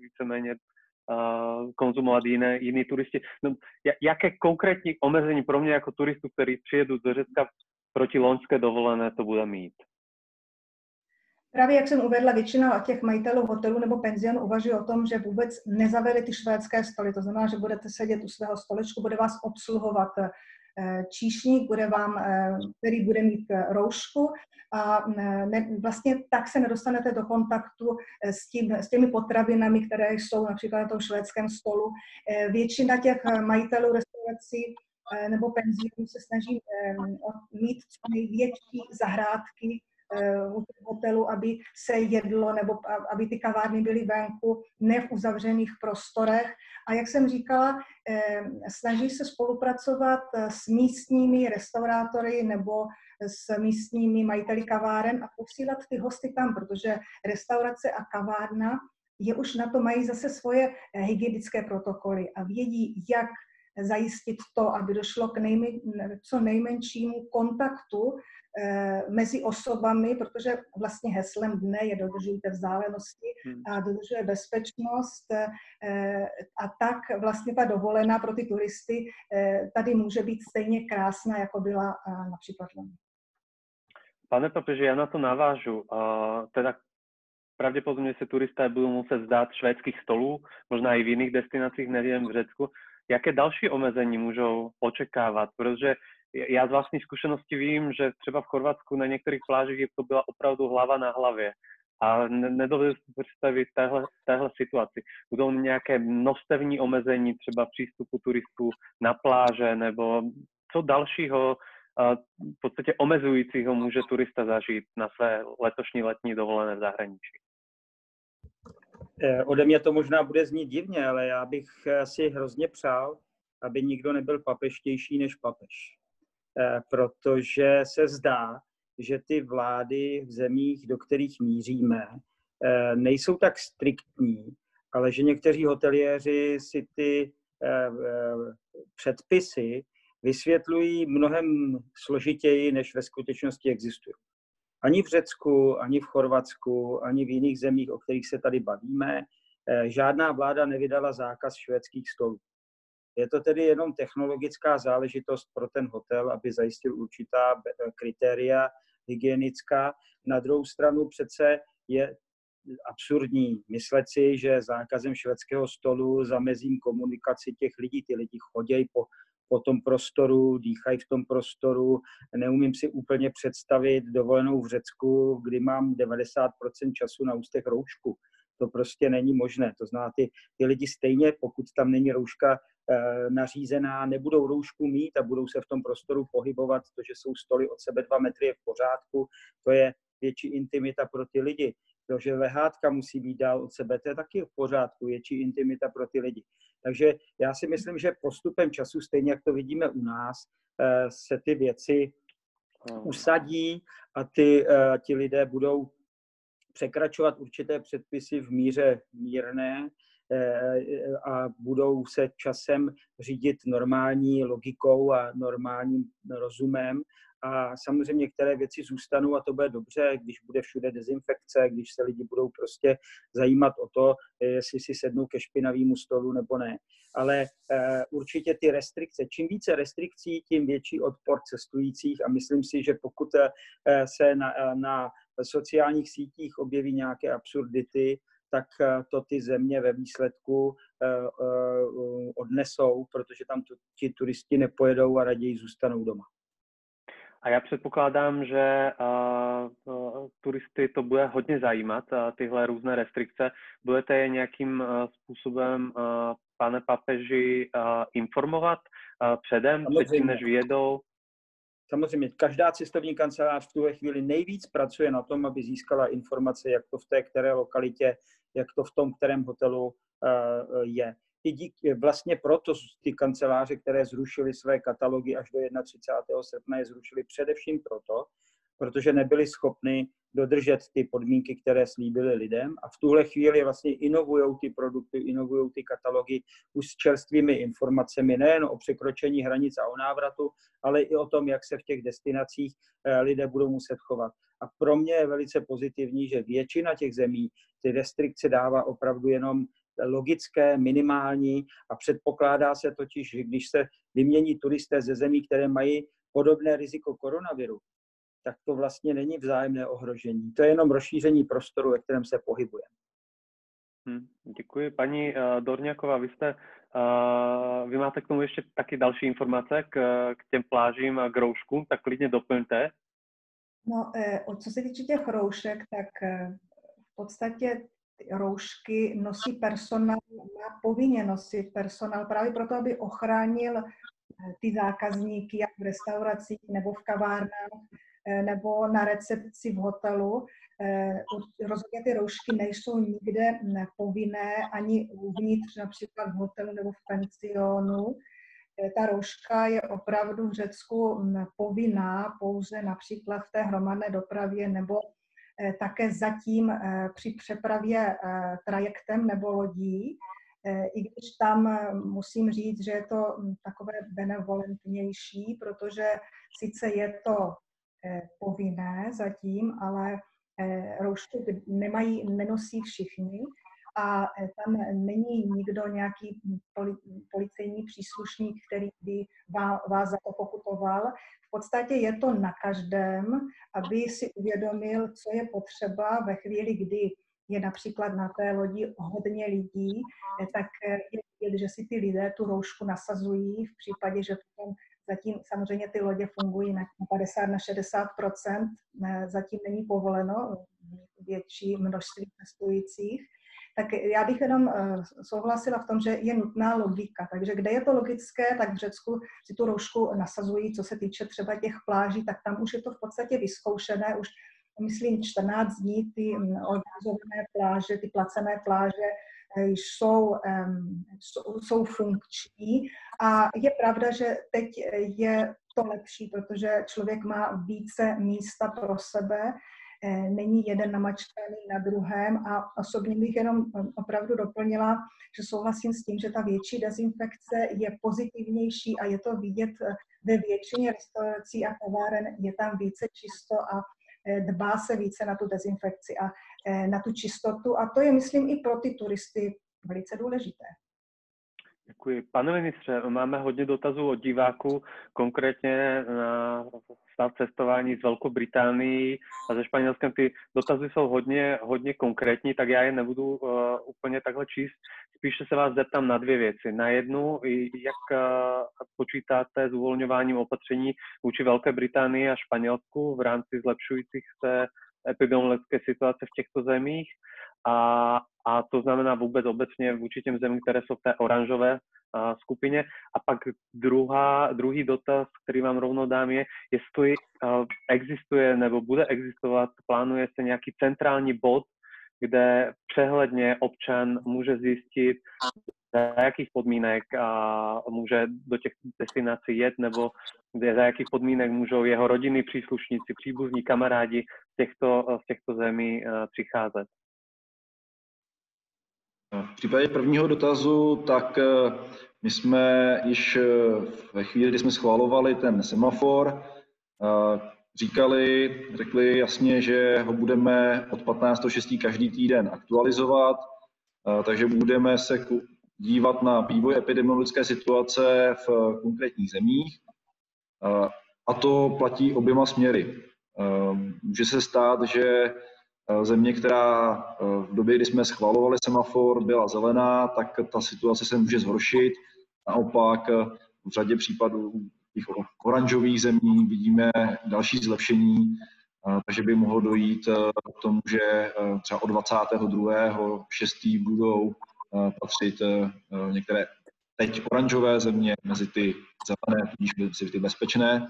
víceméně uh, konzumovat jiné, jiní turisti. No, jaké konkrétní omezení pro mě jako turistu, který přijedu do Řecka proti loňské dovolené, to bude mít? Právě jak jsem uvedla, většina těch majitelů hotelů nebo penzion uvažuje o tom, že vůbec nezavede ty švédské stoly. To znamená, že budete sedět u svého stolečku, bude vás obsluhovat Eh, číšník, bude vám, eh, který bude mít eh, roušku a ne, vlastně tak se nedostanete do kontaktu s, tím, s těmi potravinami, které jsou například na tom švédském stolu. Většina těch majitelů restaurací nebo penzionů se snaží mít co největší zahrádky u hotelu, aby se jedlo nebo aby ty kavárny byly venku, ne v uzavřených prostorech. A jak jsem říkala, snaží se spolupracovat s místními restaurátory nebo s místními majiteli kaváren a posílat ty hosty tam, protože restaurace a kavárna je už na to mají zase svoje hygienické protokoly a vědí, jak zajistit to, aby došlo k nejmen, co nejmenšímu kontaktu eh, mezi osobami, protože vlastně heslem dne je dodržujte vzdálenosti hmm. a dodržuje bezpečnost eh, a tak vlastně ta dovolená pro ty turisty eh, tady může být stejně krásná, jako byla například loni. Pane papeži, já na to navážu. Teda pravděpodobně se turisté budou muset zdát švédských stolů, možná i v jiných destinacích, nevím, v Řecku jaké další omezení můžou očekávat, protože já z vlastní zkušenosti vím, že třeba v Chorvatsku na některých plážích to byla opravdu hlava na hlavě. A nedovedu si představit téhle, téhle situaci. Budou nějaké množstevní omezení třeba přístupu turistů na pláže, nebo co dalšího v podstatě omezujícího může turista zažít na své letošní letní dovolené v zahraničí? Eh, ode mě to možná bude znít divně, ale já bych eh, si hrozně přál, aby nikdo nebyl papeštější než papež. Eh, protože se zdá, že ty vlády v zemích, do kterých míříme, nejsou tak striktní, ale že někteří hoteliéři si ty předpisy vysvětlují mnohem složitěji, než ve skutečnosti existují. Ani v Řecku, ani v Chorvatsku, ani v jiných zemích, o kterých se tady bavíme, eh, žádná vláda nevydala zákaz švédských stolů. Je to tedy jenom technologická záležitost pro ten hotel, aby zajistil určitá eh, kritéria hygienická. Na druhou stranu přece je absurdní myslet si, že zákazem švédského stolu zamezím komunikaci těch lidí. Ty lidi chodějí po po tom prostoru, dýchají v tom prostoru. Neumím si úplně představit dovolenou v Řecku, kdy mám 90% času na ústech roušku. To prostě není možné. To znamená, ty, ty lidi stejně, pokud tam není rouška e, nařízená, nebudou roušku mít a budou se v tom prostoru pohybovat. To, že jsou stoly od sebe dva metry je v pořádku, to je větší intimita pro ty lidi. Jo, že lehátka musí být dál od sebe, to je taky v pořádku, větší intimita pro ty lidi. Takže já si myslím, že postupem času, stejně jak to vidíme u nás, eh, se ty věci usadí a ty, eh, ti lidé budou překračovat určité předpisy v míře mírné eh, a budou se časem řídit normální logikou a normálním rozumem a samozřejmě některé věci zůstanou a to bude dobře, když bude všude dezinfekce, když se lidi budou prostě zajímat o to, jestli si sednou ke špinavému stolu nebo ne. Ale uh, určitě ty restrikce, čím více restrikcí, tím větší odpor cestujících a myslím si, že pokud uh, se na, na sociálních sítích objeví nějaké absurdity, tak to ty země ve výsledku odnesou, protože tam ti turisti nepojedou a raději zůstanou doma. A já předpokládám, že uh, turisty to bude hodně zajímat, uh, tyhle různé restrikce. Budete je nějakým uh, způsobem, uh, pane papeži, uh, informovat uh, předem, předtím, než vyjedou? Samozřejmě, každá cestovní kancelář v tuhle chvíli nejvíc pracuje na tom, aby získala informace, jak to v té které lokalitě, jak to v tom kterém hotelu je i díky, vlastně proto ty kanceláře, které zrušily své katalogy až do 31. srpna, je zrušily především proto, protože nebyli schopni dodržet ty podmínky, které slíbili lidem a v tuhle chvíli vlastně inovují ty produkty, inovují ty katalogy už s čerstvými informacemi nejen o překročení hranic a o návratu, ale i o tom, jak se v těch destinacích eh, lidé budou muset chovat. A pro mě je velice pozitivní, že většina těch zemí ty restrikce dává opravdu jenom logické, minimální a předpokládá se totiž, že když se vymění turisté ze zemí, které mají podobné riziko koronaviru, tak to vlastně není vzájemné ohrožení. To je jenom rozšíření prostoru, ve kterém se pohybujeme. Hmm, děkuji. Paní uh, Dorňáková, vy jste, uh, vy máte k tomu ještě taky další informace k, k těm plážím a k rouškům, tak klidně doplňte. No, eh, co se týče těch roušek, tak v podstatě roušky nosí personál, má povinně nosit personál právě proto, aby ochránil eh, ty zákazníky jak v restauracích nebo v kavárnách eh, nebo na recepci v hotelu. Eh, rozhodně ty roušky nejsou nikde povinné ani uvnitř, například v hotelu nebo v pensionu. Ta rouška je opravdu v Řecku mm, povinná pouze například v té hromadné dopravě nebo také zatím eh, při přepravě eh, trajektem nebo lodí, i když tam musím říct, že je to hm, takové benevolentnější, protože sice je to povinné zatím, ale roušky nemají, nenosí všichni a tam není nikdo, nějaký policejní příslušník, který by vás za to pokutoval. V podstatě je to na každém, aby si uvědomil, co je potřeba ve chvíli, kdy je například na té lodi hodně lidí, tak je vidět, že si ty lidé tu roušku nasazují v případě, že potom zatím samozřejmě ty lodě fungují na 50 na 60% zatím není povoleno větší množství cestujících tak já bych jenom eh, souhlasila v tom, že je nutná logika. Takže kde je to logické, tak v Řecku si tu roušku nasazují, co se týče třeba těch pláží, tak tam už je to v podstatě vyzkoušené, už myslím 14 dní ty mm, organizované pláže, ty placené pláže eh, jsou, jsou, jsou funkční. A je pravda, že teď je to lepší, protože člověk má více místa pro sebe, není jeden namačkaný na druhém a osobně bych jenom eh, opravdu doplnila, že souhlasím s tím, že ta větší dezinfekce je pozitivnější a je to vidět eh, ve většině restaurací a kaváren, je tam více čisto a dbá se více na tu dezinfekci a na tu čistotu a to je, myslím, i pro ty turisty velice důležité. Děkuji. Pane ministře, máme hodně dotazů od diváků, konkrétně na stav cestování z Velkou Británii a ze Španělskem. Ty dotazy jsou hodně, hodně konkrétní, tak já je nebudu uh, úplně takhle číst. Spíše se vás zeptám na dvě věci. Na jednu, jak uh, počítáte s uvolňováním opatření vůči Velké Británii a Španělsku v rámci zlepšujících se epidemiologické situace v těchto zemích a, a to znamená vůbec obecně vůči těm zemím, které jsou v té oranžové a, skupině. A pak druhá, druhý dotaz, který vám rovno dám, je, jestli a, existuje nebo bude existovat, plánuje se nějaký centrální bod kde přehledně občan může zjistit, za jakých podmínek a může do těch destinací jet, nebo za jakých podmínek můžou jeho rodiny, příslušníci, příbuzní, kamarádi v těchto, v těchto zemí přicházet. V případě prvního dotazu, tak eh, my jsme již eh, ve chvíli, kdy jsme schvalovali ten semafor, eh, říkali, řekli jasně, že ho budeme od 15.6. každý týden aktualizovat, takže budeme se dívat na vývoj epidemiologické situace v konkrétních zemích. A to platí oběma směry. Může se stát, že země, která v době, kdy jsme schvalovali semafor, byla zelená, tak ta situace se může zhoršit. Naopak v řadě případů těch oranžových zemí vidíme další zlepšení, takže by mohlo dojít k tomu, že třeba od 22. 6. budou patřit některé teď oranžové země mezi ty zelené, tudíž mezi ty bezpečné.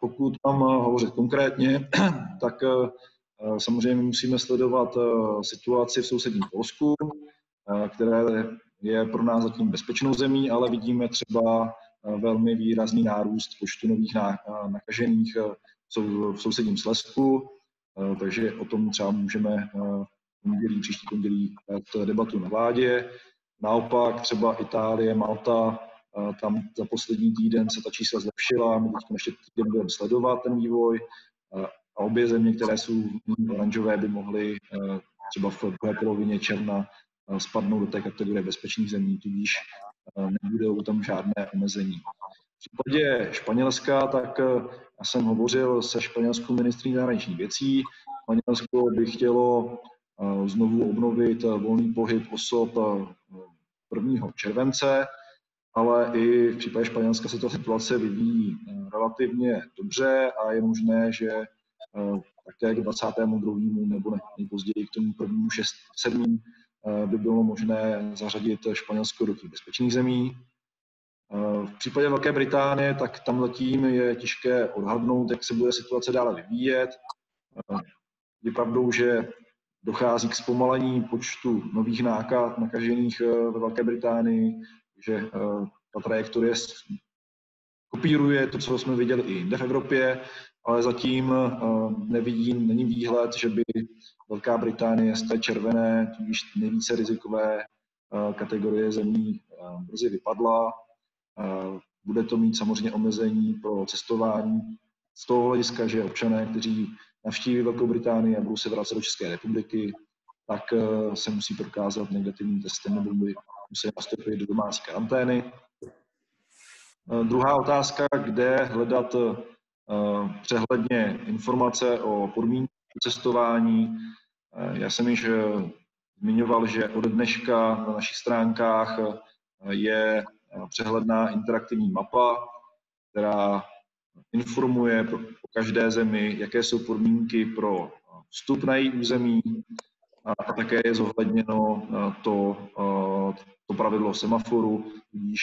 Pokud mám hovořit konkrétně, [CLEARS THROAT] tak samozřejmě musíme sledovat situaci v sousedním Polsku, které je pro nás zatím bezpečnou zemí, ale vidíme třeba velmi výrazný nárůst počtu nových nakažených v sousedním Slesku, takže o tom třeba můžeme pondělí, příští pondělí debatu na vládě. Naopak třeba Itálie, Malta, tam za poslední týden se ta čísla zlepšila, my teď ještě týden budeme sledovat ten vývoj obě země, které jsou oranžové, by mohly třeba v druhé polovině června spadnout do té kategorie bezpečných zemí, tudíž nebudou tam žádné omezení. V případě Španělska, tak já jsem hovořil se španělskou ministrní zahraničních věcí. Španělsko by chtělo znovu obnovit volný pohyb osob 1. července, ale i v případě Španělska se ta situace vyvíjí relativně dobře a je možné, že také k 22. nebo nejpozději k tomu 1. 6. 7. by bylo možné zařadit Španělsko do těch bezpečných zemí. V případě Velké Británie, tak tam zatím je těžké odhadnout, jak se bude situace dále vyvíjet. Je pravdou, že dochází k zpomalení počtu nových nákaz nakažených eh, ve Velké Británii, že eh, ta trajektorie kopíruje to, co jsme viděli i jinde v Evropě, ale zatím eh, nevidím, není výhled, že by Velká Británie z té červené, tudíž nejvíce rizikové kategorie zemí brzy vypadla. Bude to mít samozřejmě omezení pro cestování z toho hlediska, že občané, kteří navštíví Velkou Británii a budou se vracet do České republiky, tak eh, se musí prokázat negativním testem nebo by musí nastoupit do domácí karantény. Eh, druhá otázka, kde hledat eh, přehledně informace o podmínkách cestování. Já jsem již zmiňoval, že od dneška na našich stránkách je přehledná interaktivní mapa, která informuje o každé zemi, jaké jsou podmínky pro vstup na její území a také je zohledněno to, to pravidlo semaforu, když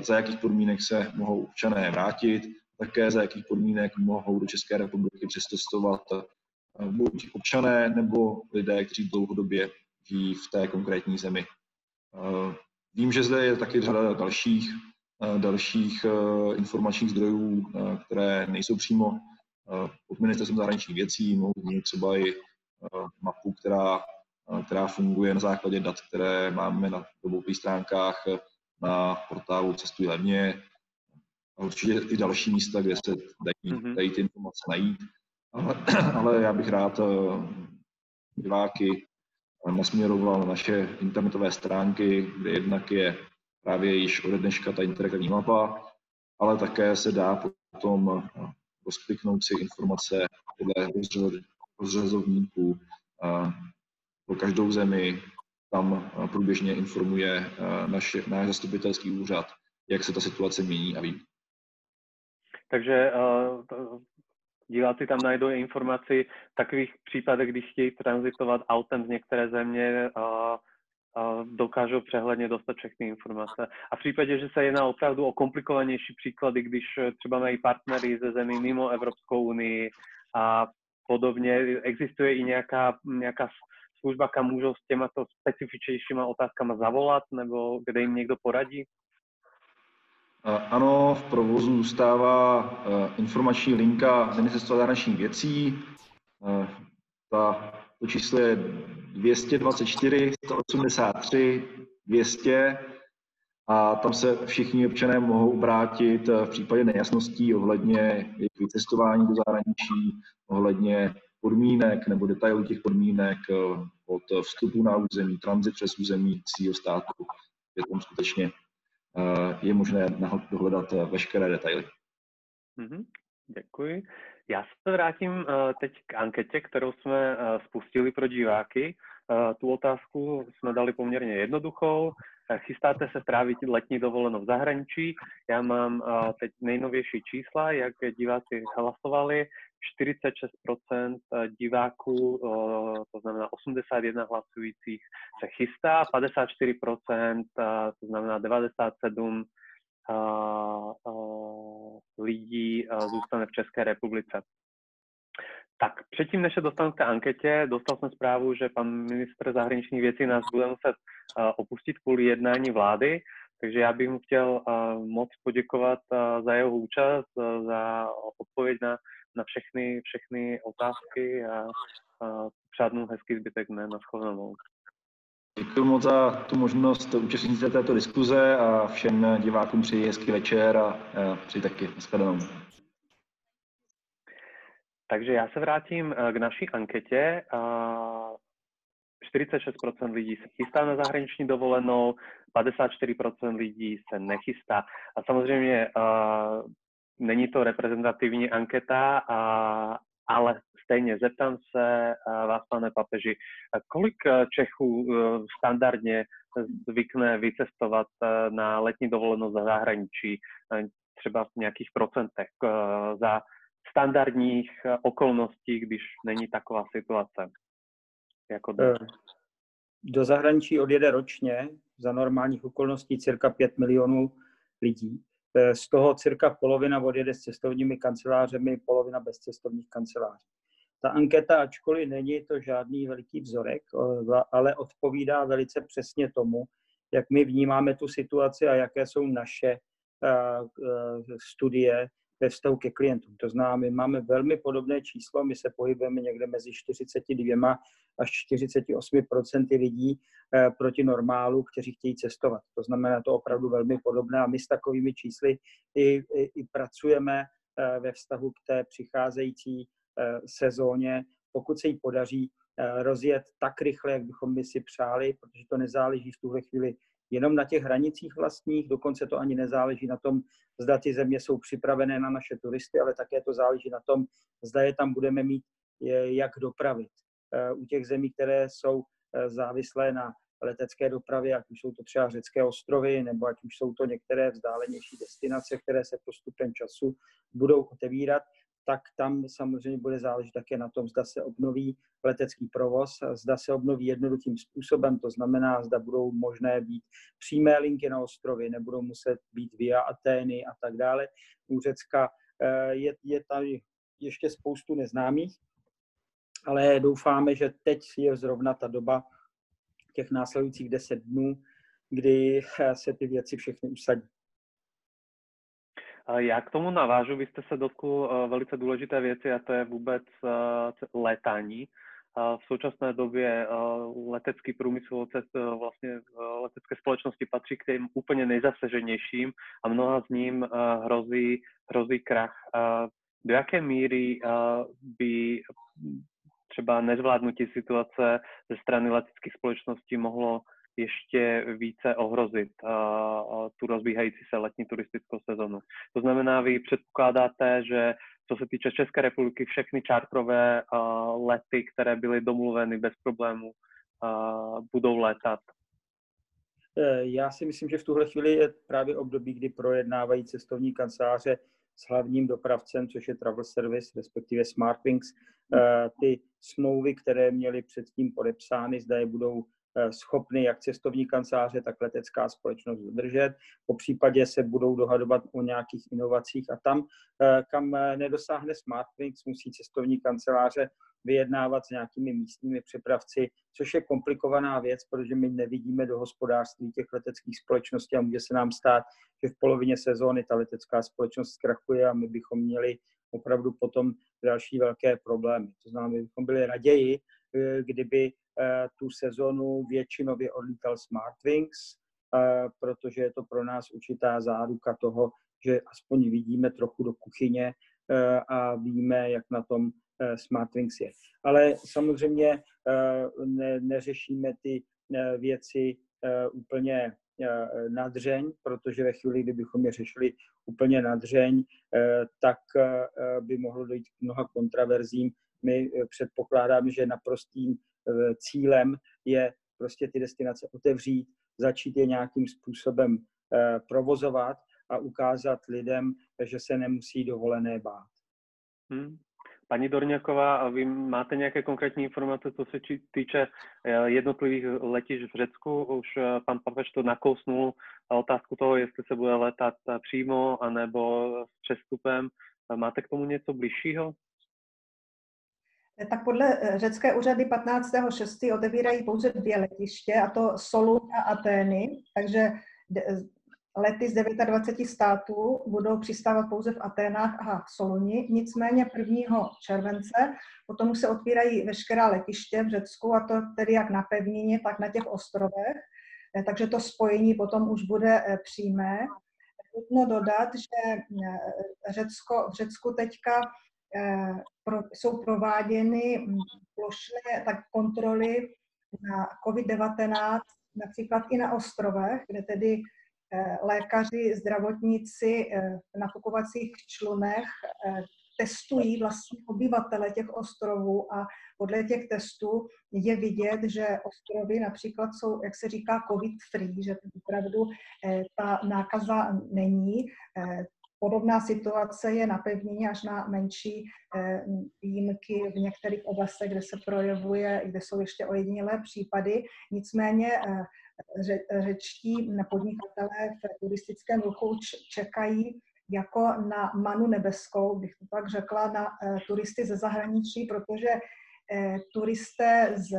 za jakých podmínek se mohou občané vrátit, také za jakých podmínek mohou do České republiky přistostovat buď občané nebo lidé, kteří dlouhodobě žijí v té konkrétní zemi. Vím, že zde je taky řada dalších dalších eh, informačních zdrojů, eh, které nejsou přímo eh, pod ministerstvem zahraničních věcí, mohou mít třeba i mapu, která, která funguje na základě dat, které máme na webových stránkách na portálu Cestuj levně. A určitě i další místa, kde se dají, mhm. dají ty informace najít. Ale, [CLEARS THROAT] ale já bych rád diváky nasměroval na naše internetové stránky, kde jednak je právě již ode dneška ta interaktivní mapa, ale také se dá potom eh, rozkliknout si informace podle rozřazovníků pro každou zemi. Tam eh, průběžně informuje eh, naše, náš zastupitelský úřad, jak se ta situace mění a ví. Takže diváci tam najdou informaci v takových případech, když chtějí transitovat autem z některé země, dokážou přehledně dostat všechny informace. A v případě, že se jedná opravdu o komplikovanější příklady, když třeba mají partnery ze zemí mimo Evropskou unii a podobně, existuje i nějaká, nějaká služba, kam můžou s těmato specifičnějšíma otázkama zavolat, nebo kde jim někdo poradí? Ano, v provozu zůstává informační linka Ministerstva zahraničních věcí. Ta, to číslo je 224 183 200 a tam se všichni občané mohou obrátit v případě nejasností ohledně jejich vycestování do zahraničí, ohledně podmínek nebo detailů těch podmínek eh, od vstupu na území, tranzit přes území cího státu. Je tam skutečně eh, je možné dohledat eh, veškeré detaily. Mm-hmm. Děkuji. Já se vrátím teď k anketě, kterou jsme spustili pro diváky. Tu otázku jsme dali poměrně jednoduchou. Chystáte se trávit letní dovolenou v zahraničí? Já mám teď nejnovější čísla, jak diváci hlasovali. 46% diváků, to znamená 81 hlasujících, se chystá, 54%, to znamená 97 lidí zůstane v České republice. Tak předtím, než se dostanu k té anketě, dostal jsem zprávu, že pan ministr zahraničních věcí nás bude muset opustit kvůli jednání vlády, takže já bych mu chtěl moc poděkovat za jeho účast, za odpověď na, na všechny, všechny otázky a, a přát mu hezký zbytek dne. Naschledanou. Děkuji moc za tu možnost účastnit se této diskuze a všem divákům přeji hezký večer a přeji taky nashledanou. Takže já se vrátím eh, k naší anketě. 46% lidí se chystá na zahraniční dovolenou, 54% lidí se nechystá. A samozřejmě uh, není to reprezentativní anketa, uh, ale stejně zeptám se vás, pane papeži, kolik Čechů uh, standardně zvykne vycestovat uh, na letní dovolenou za zahraničí, třeba v nějakých procentech za standardních okolností, když není taková situace jako do zahraničí odjede ročně za normálních okolností cirka 5 milionů lidí. Eh, z toho cirka polovina odjede s cestovními kancelářemi, polovina bez cestovních kanceláří. Ta anketa, ačkoliv není to žádný veliký vzorek, ale odpovídá velice přesně tomu, jak my vnímáme tu situaci a jaké jsou naše studie ve vztahu ke klientům. To znamená, my máme velmi podobné číslo, my se pohybujeme někde mezi 42 až 48% lidí eh, proti normálu, kteří chtějí cestovat. To znamená, to opravdu velmi podobné a my s takovými čísly i, i, i pracujeme eh, ve vztahu k té přicházející eh, sezóně, pokud se jí podaří rozjet tak rychle, jak bychom my si přáli, protože to nezáleží v tuhle chvíli jenom na těch hranicích vlastních, dokonce to ani nezáleží na tom, zda ty země jsou připravené na naše turisty, ale také to záleží na tom, zda je tam budeme mít jak dopravit. Eh, u těch zemí, které jsou eh, závislé na letecké dopravě, ať už jsou to třeba řecké ostrovy, nebo ať už jsou to některé vzdálenější destinace, které se postupem času budou otevírat, tak tam samozřejmě bude záležet také na tom, zda se obnoví letecký provoz, zda se obnoví jednoduchým způsobem, to znamená, zda budou možné být přímé linky na ostrovy, nebudou muset být via Atény a tak dále. U Řecka eh, je, je tady ještě spoustu neznámých, ale doufáme, že teď je zrovna ta doba těch následujících deset dnů, kdy se ty věci všechny usadí. Já k tomu navážu, vy jste se dotkl eh, velice důležité věci a to je vůbec eh, létání. V současné době eh, letecký průmysl, vlastně letecké společnosti patří k těm úplně nejzaseženějším a mnoha z ním hrozí, hrozí krach. Do jaké míry by třeba nezvládnutí situace ze strany leteckých společností mohlo ještě více ohrozit tu rozbíhající se letní turistickou sezonu. To znamená, vy předpokládáte, že co se týče České republiky, všechny čártrové uh, lety, které byly domluveny bez problémů, budou létat. E, já si myslím, že v tuhle chvíli je právě období, kdy projednávají cestovní kanceláře s hlavním dopravcem, což je Travel Service, respektive Smartwings, e, ty smlouvy, které měly předtím podepsány, zda je budou schopny jak cestovní kanceláře, tak letecká společnost dodržet. Po případě se budou dohadovat o nějakých inovacích a tam, eh, kam eh, nedosáhne SmartWings, musí cestovní kanceláře vyjednávat s nějakými místními přepravci, což je komplikovaná věc, protože my nevidíme do hospodářství těch leteckých společností a může se nám stát, že v polovině sezóny ta letecká společnost zkrachuje a my bychom měli opravdu potom další velké problémy. To znamená, my bychom byli raději, kdyby Eh, tu sezonu většinově odlítal Smartwings, eh, protože je to pro nás určitá záruka toho, že aspoň vidíme trochu do kuchyně eh, a víme, jak na tom Smartwings je. Ale samozřejmě ne, neřešíme ty věci úplně nadřeň, protože ve chvíli, kdybychom je řešili úplně nadřeň, tak by mohlo dojít k mnoha kontraverzím. My předpokládáme, že naprostým Eh, cílem je prostě ty destinace otevřít, začít je nějakým způsobem eh, provozovat a ukázat lidem, že se nemusí dovolené bát. Hmm. Paní Dorňaková, vy máte nějaké konkrétní informace, co se týče eh, jednotlivých letišť v Řecku? Už pan Papež to nakousnul otázku toho, jestli se bude letat přímo anebo s přestupem. Máte k tomu něco bližšího? Tak podle eh, řecké úřady 15.6. otevírají pouze dvě letiště, a to Solun a Atény, takže lety z 29 států budou přistávat pouze v Aténách a v Soluni. Nicméně 1. července potom už se otvírají veškerá letiště v Řecku, a to tedy jak na pevnině, tak na těch ostrovech. Eh, takže to spojení potom už bude eh, přímé. Nutno dodat, že Řecko, v Řecku teďka Eh, jsou prováděny hm, plošné tak kontroly na COVID-19, například i na ostrovech, kde tedy eh, lékaři, zdravotníci eh, v nafukovacích člunech testují vlastně obyvatele těch ostrovů a podle těch testů je vidět, že ostrovy například jsou, jak se říká, covid-free, že opravdu ta nákaza není. Podobná situace je na pevnině až na menší eh, výjimky v některých oblastech, kde se projevuje, kde jsou ještě ojedinělé případy. Nicméně eh, řečtí podnikatelé v turistickém ruchu čekají jako na manu nebeskou, bych to tak řekla, na eh, turisty ze zahraničí, protože turisté z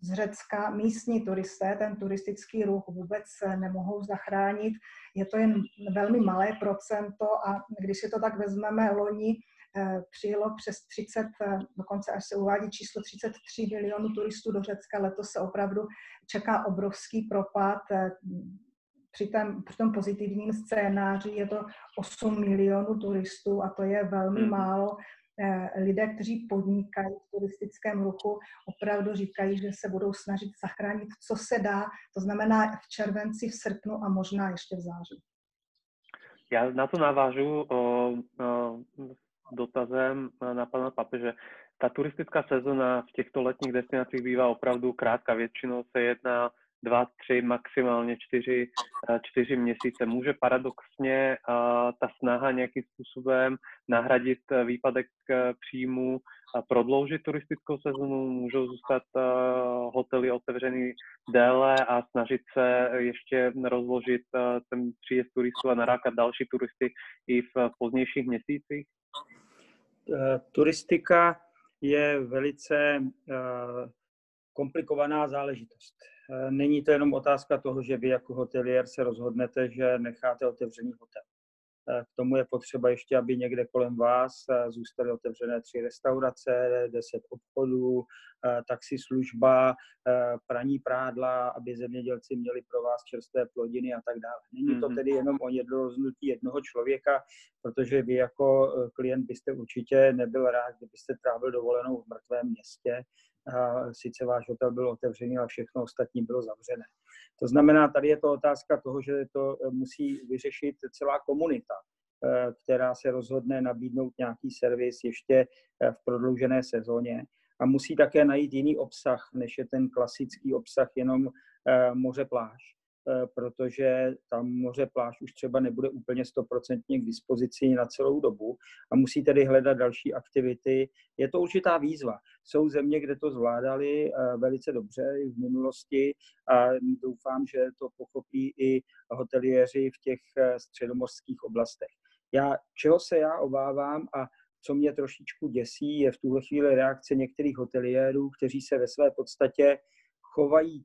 z Řecka, místní turisté ten turistický ruch vůbec nemohou zachránit. Je to jen velmi malé procento a když si to tak vezmeme, loni eh, přijelo přes 30, eh, dokonce až se uvádí číslo 33 milionů turistů do Řecka. Letos se opravdu čeká obrovský propad. Eh, při, tom, při tom pozitivním scénáři je to 8 milionů turistů a to je velmi hmm. málo. Eh, lidé, kteří podnikají v turistickém ruchu, opravdu říkají, že se budou snažit zachránit, co se dá, to znamená v červenci, v srpnu a možná ještě v září. Já na to navážu o, o, dotazem na pana papeže. Ta turistická sezona v těchto letních destinacích bývá opravdu krátká. Většinou se jedná dva, tři, maximálně čtyři, eh, čtyři měsíce. Může paradoxně eh, ta snaha nějakým způsobem nahradit eh, výpadek příjmu a prodloužit turistickou sezonu, můžou zůstat hotely otevřený déle a snažit se ještě rozložit ten příjezd turistů a narákat další turisty i v pozdějších měsících? Turistika je velice komplikovaná záležitost. Eh, není to jenom otázka toho, že vy jako hotelier se rozhodnete, že necháte otevřený hotel. Eh, k tomu je potřeba ještě, aby někde kolem vás eh, zůstaly otevřené tři restaurace, deset obchodů, taxi služba, praní prádla, aby zemědělci měli pro vás čerstvé plodiny a tak dále. Není to mhm. tedy jenom o jedno rozhodnutí jednoho člověka, protože vy jako klient byste určitě nebyl rád, kdybyste trávil dovolenou v mrtvém městě, sice váš hotel byl otevřený, ale všechno ostatní bylo zavřené. To znamená, tady je to otázka toho, že to eh, musí vyřešit celá komunita, eh, která se rozhodne nabídnout nějaký servis ještě eh, v prodloužené sezóně a musí také najít jiný obsah, než je ten klasický obsah jenom moře pláž. Eh, protože tam moře pláž už třeba nebude úplně stoprocentně k dispozici na celou dobu a musí tedy hledat další aktivity. Je to určitá výzva. Jsou země, kde to zvládali eh, velice dobře i v minulosti a doufám, že to pochopí i hoteliéři v těch eh, středomorských oblastech. Já, čeho se já obávám a co mě trošičku děsí, je v tuhle chvíli reakce některých hoteliérů, kteří se ve své podstatě chovají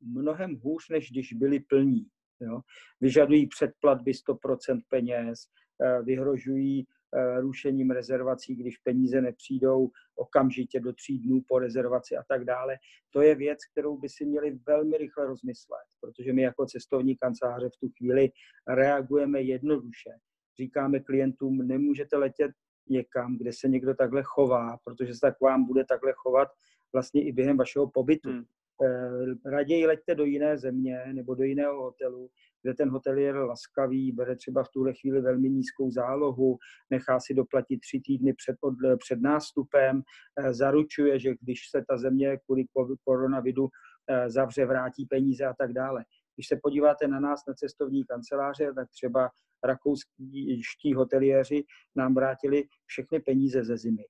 mnohem hůř, než když byli plní. Jo? Vyžadují předplatby 100% peněz, eh, vyhrožují eh, rušením rezervací, když peníze nepřijdou okamžitě do tří dnů po rezervaci a tak dále. To je věc, kterou by si měli velmi rychle rozmyslet, protože my jako cestovní kanceláře v tu chvíli reagujeme jednoduše. Říkáme klientům, nemůžete letět někam, kde se někdo takhle chová, protože se tak vám bude takhle chovat vlastně i během vašeho pobytu. Hmm. Eh, raději leďte do jiné země nebo do jiného hotelu, kde ten hotel je laskavý, bere třeba v tuhle chvíli velmi nízkou zálohu, nechá si doplatit tři týdny před, od, před nástupem, eh, zaručuje, že když se ta země kvůli koronaviru eh, zavře, vrátí peníze a tak dále. Když se podíváte na nás, na cestovní kanceláře, tak třeba rakouští hoteliéři nám vrátili všechny peníze ze zimy,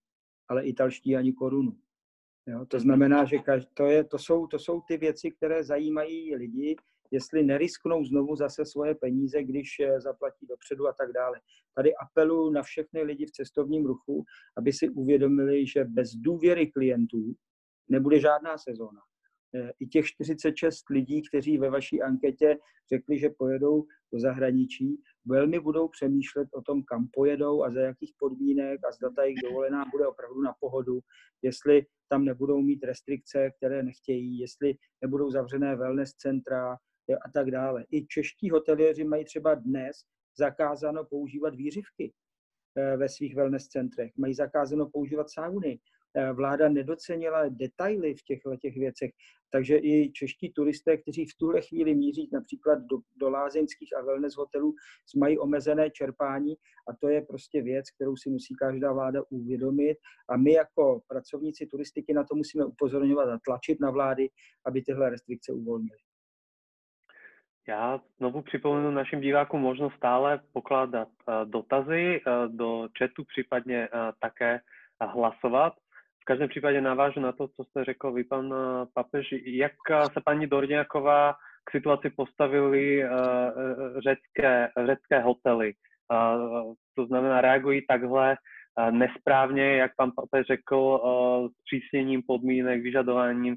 ale italští ani korunu. Jo, to znamená, že každý, to, je, to, jsou, to jsou ty věci, které zajímají lidi, jestli nerisknou znovu zase svoje peníze, když zaplatí dopředu a tak dále. Tady apelu na všechny lidi v cestovním ruchu, aby si uvědomili, že bez důvěry klientů nebude žádná sezóna. Eh, i těch 46 lidí, kteří ve vaší anketě řekli, že pojedou do zahraničí, velmi budou přemýšlet o tom, kam pojedou a za jakých podmínek a zda ta jejich dovolená bude opravdu na pohodu, jestli tam nebudou mít restrikce, které nechtějí, jestli nebudou zavřené wellness centra a tak dále. I čeští hoteliéři mají třeba dnes zakázáno používat výřivky eh, ve svých wellness centrech, mají zakázáno používat sauny, vláda nedocenila detaily v těchto těch věcech. Takže i čeští turisté, kteří v tuhle chvíli míří například do, do lázeňských a wellness hotelů, mají omezené čerpání a to je prostě věc, kterou si musí každá vláda uvědomit a my jako pracovníci turistiky na to musíme upozorňovat a tlačit na vlády, aby tyhle restrikce uvolnili. Já znovu připomenu našim divákům možnost stále pokládat eh, dotazy eh, do chatu, případně také hlasovat každém případě navážu na to, co jste řekl vy, pan eh, papež. Jak eh, se paní Dorňáková k situaci postavili uh, řecké, řecké hotely? To znamená, reagují takhle nesprávně, jak pan papež řekl, s přísněním podmínek, vyžadováním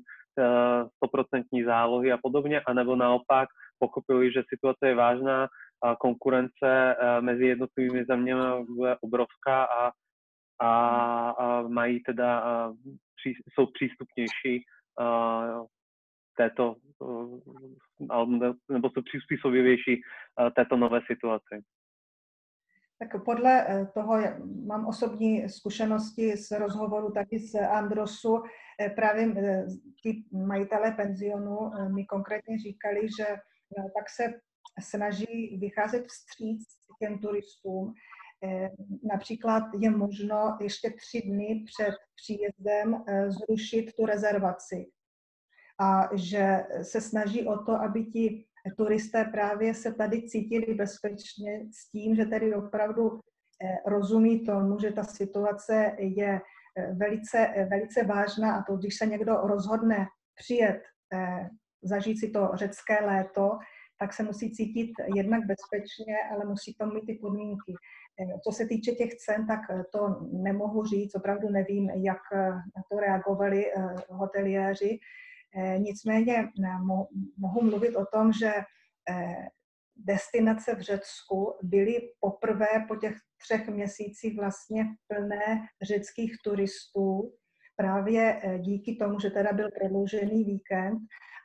stoprocentní zálohy a podobně, anebo naopak pochopili, že situace je vážná, konkurence mezi jednotlivými zeměmi bude obrovská a a, a mají teda, a, pří, jsou přístupnější a, této, nebo jsou přizpůsobivější této nové situaci. Tak podle e, toho mám osobní zkušenosti z rozhovoru taky z Androsu. E, právě e, ti majitelé penzionu mi konkrétně říkali, že tak se snaží vycházet vstříc těm turistům, například je možno ještě tři dny před příjezdem eh, zrušit tu rezervaci. A že se snaží o to, aby ti turisté právě se tady cítili bezpečně s tím, že tedy opravdu eh, rozumí tomu, že ta situace je velice, velice vážná a to, když se někdo rozhodne přijet, zažít si to řecké léto, tak se musí cítit jednak bezpečně, ale musí tam mít ty podmínky. Eh, co se týče těch cen, tak eh, to nemohu říct, opravdu nevím, jak eh, na to reagovali hoteliéři. Nicméně mohu mluvit o tom, že destinace v Řecku byly poprvé po těch třech měsících vlastně plné řeckých turistů, právě díky tomu, že teda byl prodloužený víkend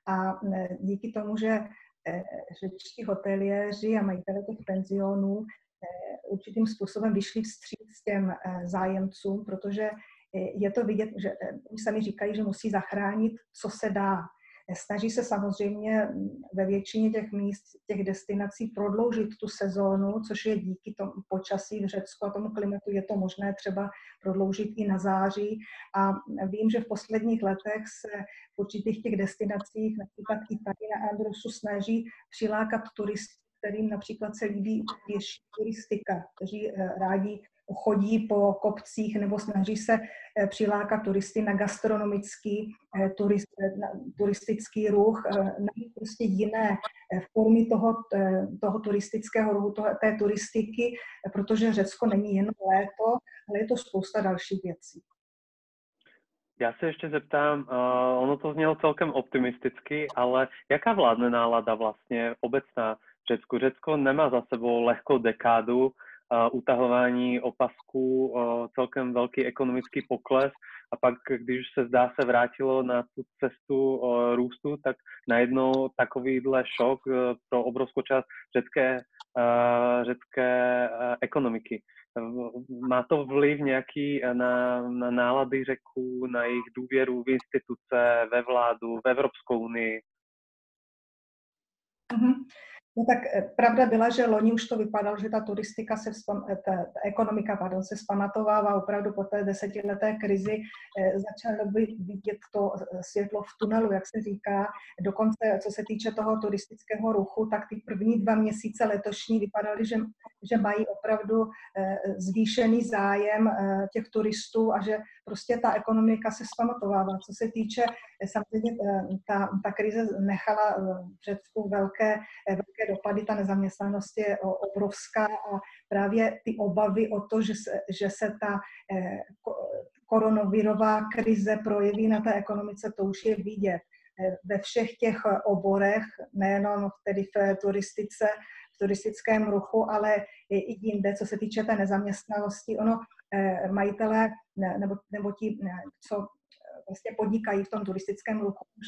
a díky tomu, že řečtí hoteliéři a majitele těch penzionů určitým způsobem vyšli vstříc těm eh, zájemcům, protože eh, je to vidět, že oni sami říkají, že musí zachránit, co se dá. Snaží se samozřejmě ve většině těch míst, těch destinací prodloužit tu sezónu, což je díky tomu počasí v Řecku a tomu klimatu je to možné třeba prodloužit i na září. A vím, že v posledních letech se v určitých těch destinacích, například i tady na Andrusu, snaží přilákat turisty, kterým například se líbí pěší turistika, kteří eh, rádi chodí po kopcích nebo snaží se eh, přilákat turisty na gastronomický eh, turist, na turistický ruch, najít prostě jiné formy toho, toho turistického ruchu, toho, té turistiky, protože Řecko není jen léto, ale je to spousta dalších věcí. Já se ještě zeptám, ono to znělo celkem optimisticky, ale jaká vládne nálada vlastně obecná Řecku. Řecko nemá za sebou lehkou dekádu uh, utahování opasků, uh, celkem velký ekonomický pokles a pak, když se zdá se vrátilo na tu cestu uh, růstu, tak najednou takovýhle šok pro obrovskou část řecké, řecké ekonomiky. Má to vliv nějaký na, na nálady řeků, na jejich důvěru v instituce, ve vládu, v Evropskou unii? Mm-hmm. No tak eh, pravda byla, že loni už to vypadalo, že ta turistika se, vzpam, eh, ta, ta ekonomika pardon, se zpamatovává opravdu po té desetileté krizi eh, začalo by vidět to světlo v tunelu, jak se říká. Dokonce, co se týče toho turistického ruchu, tak ty první dva měsíce letošní vypadaly, že, že mají opravdu zvýšený zájem těch turistů a že prostě ta ekonomika se zpamatovává. Co se týče, samozřejmě ta, ta krize nechala v Řecku velké, velké dopady, ta nezaměstnanost je obrovská a právě ty obavy o to, že se, že se ta eh, koronavirová krize projeví na té ekonomice, to už je vidět eh, ve všech těch oborech, nejenom tedy v turistice, v turistickém ruchu, ale i jinde, co se týče té nezaměstnanosti. Ono eh, majitelé nebo, nebo ti, co vlastně podnikají v tom turistickém ruchu, už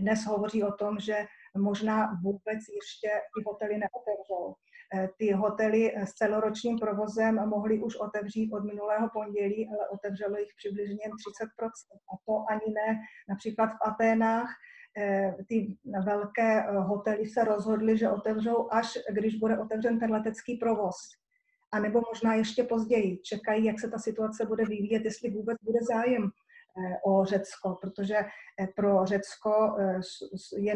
dnes hovoří o tom, že možná vůbec ještě ty hotely neotevřou. Eh, ty hotely s celoročním provozem mohly už otevřít od minulého pondělí, ale otevřelo jich přibližně 30%. A to ani ne. Například v Aténách eh, ty velké eh, hotely se rozhodly, že otevřou až když bude otevřen ten letecký provoz. A nebo možná ještě později. Čekají, jak se ta situace bude vyvíjet, jestli vůbec bude zájem o Řecko, protože eh, pro Řecko eh, je,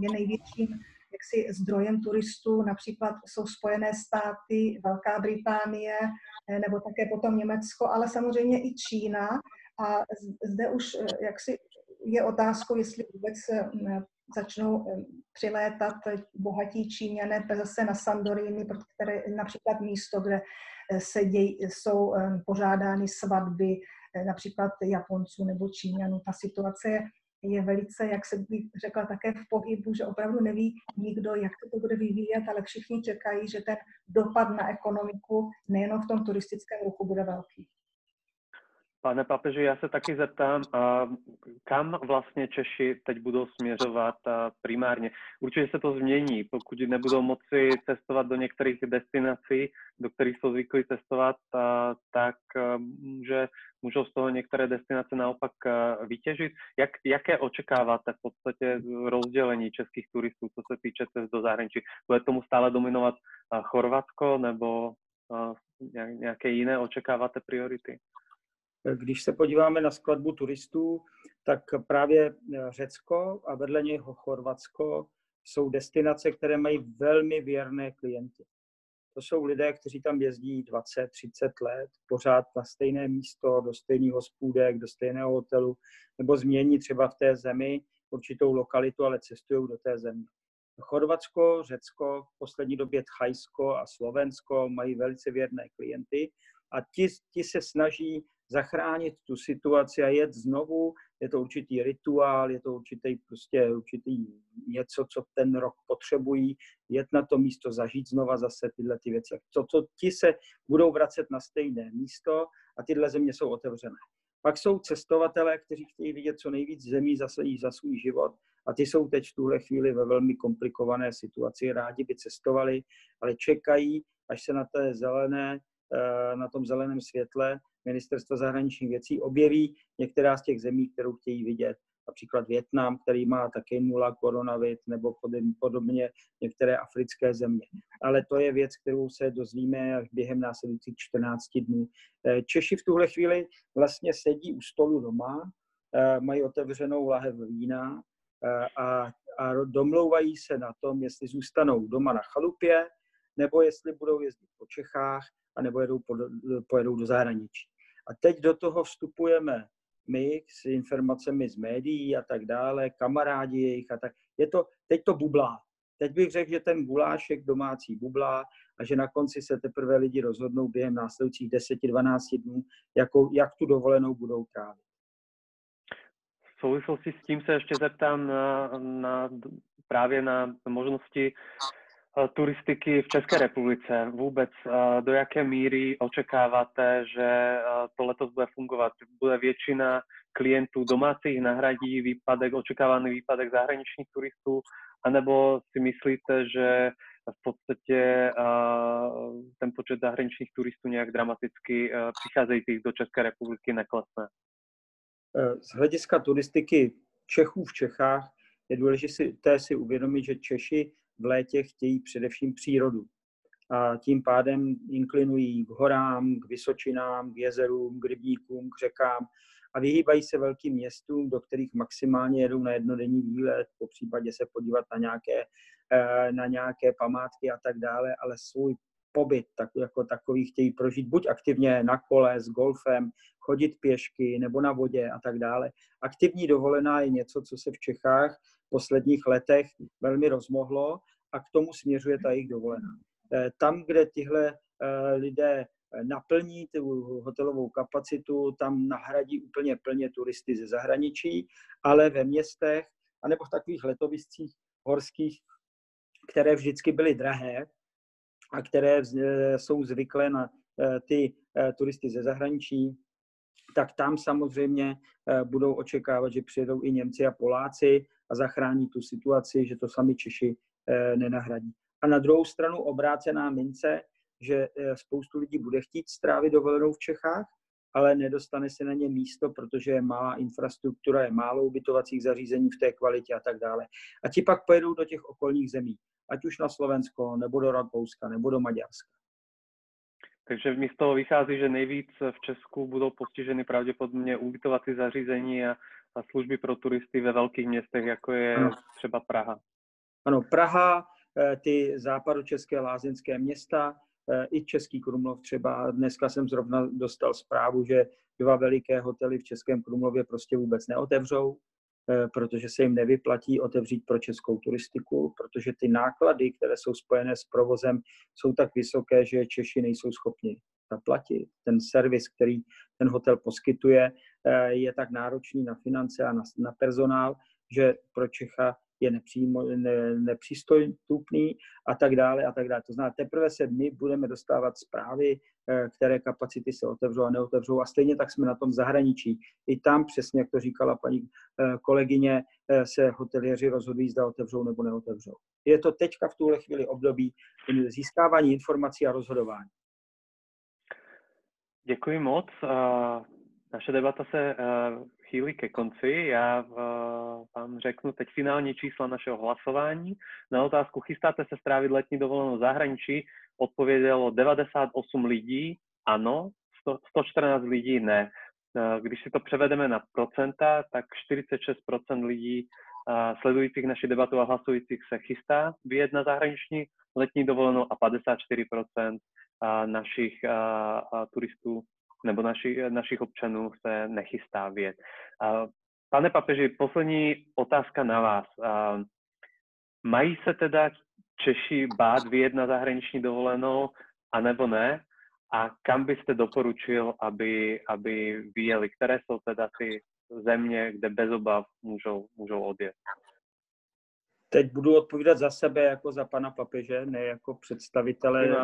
je největším jaksi zdrojem turistů, například jsou Spojené státy, Velká Británie, eh, nebo také potom Německo, ale samozřejmě i Čína. A zde už jaksi je otázkou, jestli vůbec začnou přilétat bohatí Číňané zase na Sandorini, které například místo, kde se děj, jsou pořádány svatby, Eh, například Japonců nebo Číňanů. Ta situace je, je velice, jak se bych řekla, také v pohybu, že opravdu neví nikdo, jak se to bude vyvíjet, ale všichni čekají, že ten dopad na ekonomiku nejenom v tom turistickém ruchu bude velký. Pane papeži, já se taky zeptám, kam vlastně Češi teď budou směřovat primárně. Určitě se to změní, pokud nebudou moci cestovat do některých destinací, do kterých jsou zvyklí cestovat, tak může, můžou z toho některé destinace naopak vytěžit. Jak, jaké očekáváte v podstatě rozdělení českých turistů, co se týče cest do zahraničí? Bude tomu stále dominovat Chorvatsko nebo nějaké jiné očekáváte priority? Když se podíváme na skladbu turistů, tak právě eh, Řecko a vedle něho Chorvatsko jsou destinace, které mají velmi věrné klienty. To jsou lidé, kteří tam jezdí 20, 30 let, pořád na stejné místo, do stejného hospůdek, do stejného hotelu, nebo změní třeba v té zemi určitou lokalitu, ale cestují do té země. Chorvatsko, Řecko, v poslední době Thajsko a Slovensko mají velice věrné klienty a ti, ti se snaží zachránit tu situaci a jet znovu. Je to určitý rituál, je to určitý, prostě určitý něco, co ten rok potřebují, jet na to místo, zažít znova zase tyhle ty věci. To, to, ti se budou vracet na stejné místo a tyhle země jsou otevřené. Pak jsou cestovatelé, kteří chtějí vidět co nejvíc zemí za, svý, za svůj život a ty jsou teď v tuhle chvíli ve velmi komplikované situaci. Rádi by cestovali, ale čekají, až se na té zelené, eh, na tom zeleném světle ministerstva zahraničních věcí objeví některá z těch zemí, kterou chtějí vidět. například Větnam, který má také nula koronavit, nebo podobně některé africké země. Ale to je věc, kterou se dozvíme během následujících 14 dnů. Eh, Češi v tuhle chvíli vlastně sedí u stolu doma, eh, mají otevřenou lahev vína a, a domlouvají se na tom, jestli zůstanou doma na chalupě, nebo jestli budou jezdit po Čechách, anebo jedou, pojedou do zahraničí. A teď do toho vstupujeme my s informacemi z médií a tak dále, kamarádi jejich a tak. Je to, teď to bublá. Teď bych řekl, že ten gulášek domácí bublá a že na konci se teprve lidi rozhodnou během následujících 10-12 dnů, jako, jak tu dovolenou budou trávit. V souvislosti s tím se ještě zeptám na, na, právě na možnosti turistiky v České republice. Vůbec eh, do jaké míry očekáváte, že eh, to letos bude fungovat? Bude většina klientů domácích nahradí výpadek, očekávaný výpadek zahraničních turistů, anebo si myslíte, že v podstatě ten počet zahraničních turistů nějak dramaticky přicházejících do České republiky neklesne? Z hlediska turistiky Čechů v Čechách je důležité si uvědomit, že Češi v létě chtějí především přírodu. A tím pádem inklinují k horám, k vysočinám, k jezerům, k rybníkům, k řekám a vyhýbají se velkým městům, do kterých maximálně jedou na jednodenní výlet, po případě se podívat na nějaké, eh, na nějaké památky a tak dále, ale svůj pobyt tak, jako takový chtějí prožít buď aktivně na kole s golfem, chodit pěšky nebo na vodě a tak dále. Aktivní dovolená je něco, co se v Čechách posledních letech velmi rozmohlo a k tomu směřuje ta jejich dovolená. Eh, tam, kde tihle eh, lidé eh, naplní tu hotelovou kapacitu, tam nahradí úplně plně turisty ze zahraničí, ale ve městech anebo v takových letoviscích horských, které vždycky byly drahé a které jsou zvyklé na ty turisty ze zahraničí, tak tam samozřejmě budou očekávat, že přijedou i Němci a Poláci a zachrání tu situaci, že to sami Češi Eh, nenahradí. A na druhou stranu obrácená mince, že eh, spoustu lidí bude chtít strávit dovolenou v Čechách, ale nedostane se na ně místo, protože je malá infrastruktura, je málo ubytovacích zařízení v té kvalitě a tak dále. A ti pak pojedou do těch okolních zemí, ať už na Slovensko, nebo do Rakouska, nebo do Maďarska. Takže mi z toho vychází, že nejvíc v Česku budou postiženy pravděpodobně ubytovací zařízení a, a služby pro turisty ve velkých městech, jako je ano. třeba Praha. Ano, Praha, eh, ty západočeské lázeňské města, eh, i Český Krumlov třeba. Dneska jsem zrovna dostal zprávu, že dva veliké hotely v Českém Krumlově prostě vůbec neotevřou, eh, protože se jim nevyplatí otevřít pro českou turistiku, protože ty náklady, které jsou spojené s provozem, jsou tak vysoké, že Češi nejsou schopni zaplatit. Ten servis, který ten hotel poskytuje, je tak náročný na finance a na, na personál, že pro Čecha je nepřístupný a tak dále a tak dále. To znamená, teprve se my budeme dostávat zprávy, eh, které kapacity se otevřou a neotevřou a stejně tak jsme na tom zahraničí. I tam přesně, jak to říkala paní eh, kolegyně, eh, se hoteliéři rozhodují, zda otevřou nebo neotevřou. Je to teďka v tuhle chvíli období získávání informací a rozhodování. Děkuji moc. Naše debata se chýlí ke konci. Já vám řeknu teď finální čísla našeho hlasování. Na otázku chystáte se strávit letní dovolenou zahraničí odpovědělo 98 lidí ano, 114 lidí ne. Když si to převedeme na procenta, tak 46% lidí sledujících naši debatu a hlasujících se chystá vyjet na zahraniční letní dovolenou a 54% našich turistů nebo naši, našich občanů se nechystá vět. Pane papeži, poslední otázka na vás. Mají se teda Češi bát vyjet na zahraniční dovolenou, anebo ne? A kam byste doporučil, aby, aby vyjeli? Které jsou teda ty země, kde bez obav můžou, můžou odjet? teď budu odpovídat za sebe jako za pana papeže, ne jako představitele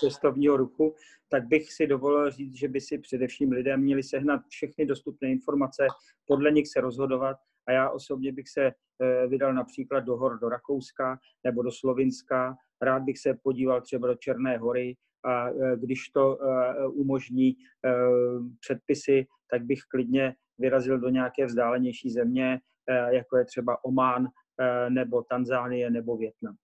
cestovního ruchu, tak bych si dovolil říct, že by si především lidé měli sehnat všechny dostupné informace, podle nich se rozhodovat. A já osobně bych se eh, vydal například do hor do Rakouska nebo do Slovinska, rád bych se podíval třeba do Černé hory a eh, když to eh, umožní předpisy, tak bych klidně vyrazil do nějaké vzdálenější země, jako je třeba Omán nebo Tanzánie nebo Větnam.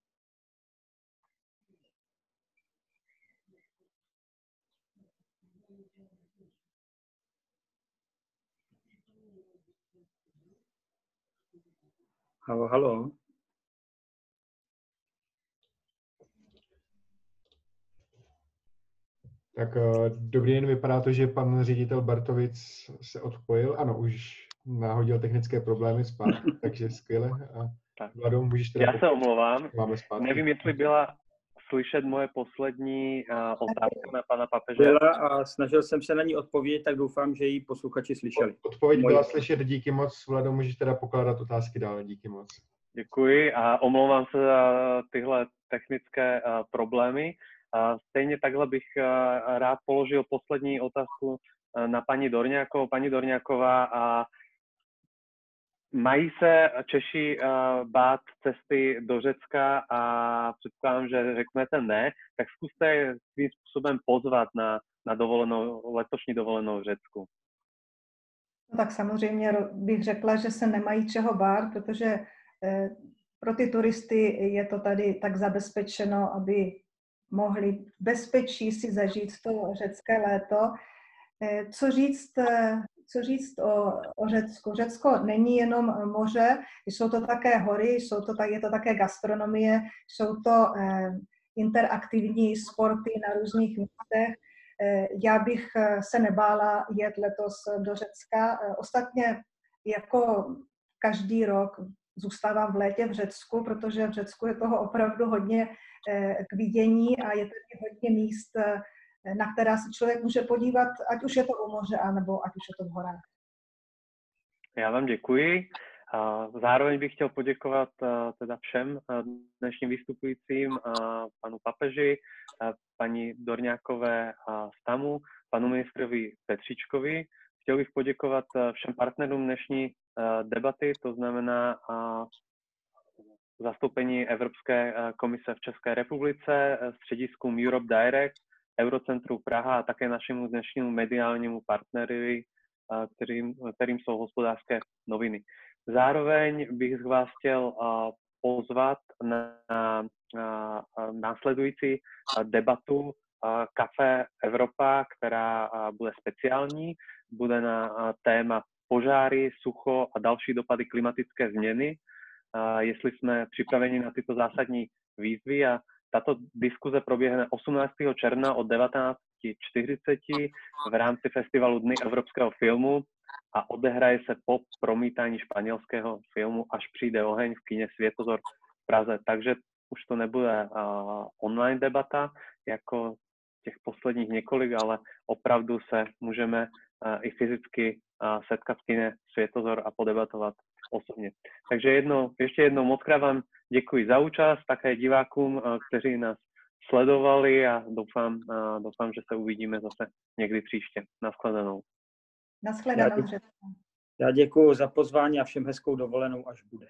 Halo, halo. Tak uh, dobrý den, vypadá to, že pan ředitel Bartovic se odpojil. Ano, už nahodil technické problémy zpátky, [LAUGHS] takže skvěle. A tak. Vlado, můžeš teda Já se omlouvám. Máme zpátky. Nevím, jestli byla slyšet moje poslední uh, otázka na pana papeže. Byla a snažil jsem se na ní odpovědět, tak doufám, že ji posluchači slyšeli. Odpověď Moje- byla slyšet, díky moc. Vlado, můžeš teda pokládat otázky dál, díky moc. Děkuji a omlouvám se za tyhle technické uh, problémy. Stejně takhle bych uh, rád položil poslední otázku uh, na paní Dorňákovou. Paní Dorňáková, a mají se Češi uh, bát cesty do Řecka a předpokládám, že řeknete ne, tak zkuste svým způsobem pozvat na, na dovolenou, letošní dovolenou v Řecku. No tak samozřejmě bych řekla, že se nemají čeho bát, protože eh, pro ty turisty je to tady tak zabezpečeno, aby mohli bezpečí si zažít to řecké léto. Eh, Co říct, eh, co říct o, o Řecku? Řecko není jenom moře, jsou to také hory, jsou to, je to také gastronomie, jsou to eh, interaktivní sporty na různých místech. Já bych se nebála jet letos do Řecka. Ostatně jako každý rok zůstávám v létě v Řecku, protože v Řecku je toho opravdu hodně eh, k vidění a je tady hodně míst, eh, na která se člověk může podívat, ať už je to u moře, anebo ať už je to v horách. Já vám děkuji. Zároveň bych chtěl poděkovat a, teda všem dnešním vystupujícím, a panu papeži, paní Dorňákové a Stamu, panu ministrovi Petříčkovi. Chtěl bych poděkovat všem partnerům dnešní debaty, to znamená zastoupení Evropské a, komise v České republice, a, střediskům Europe Direct, Eurocentru Praha a také našemu dnešnímu mediálnímu partnerovi, kterým, kterým jsou hospodářské noviny. Zároveň bych vás chtěl pozvat na, na, na následující debatu Café Evropa, která bude speciální, bude na téma požáry, sucho a další dopady klimatické změny. A, jestli jsme připraveni na tyto zásadní výzvy a tato diskuze proběhne 18. června od 19.40 v rámci festivalu Dny evropského filmu a odehraje se po promítání španělského filmu Až přijde oheň v kině Světozor v Praze. Takže už to nebude uh, online debata jako těch posledních několik, ale opravdu se můžeme uh, i fyzicky setkat v kině Světozor a podebatovat osobně. Takže jedno, ještě jednou moc krát vám děkuji za účast, také divákům, uh, kteří nás sledovali a doufám, uh, doufám, že se uvidíme zase někdy příště. Naschledanou. Naschledanou. Já děkuji za pozvání a všem hezkou dovolenou, až bude.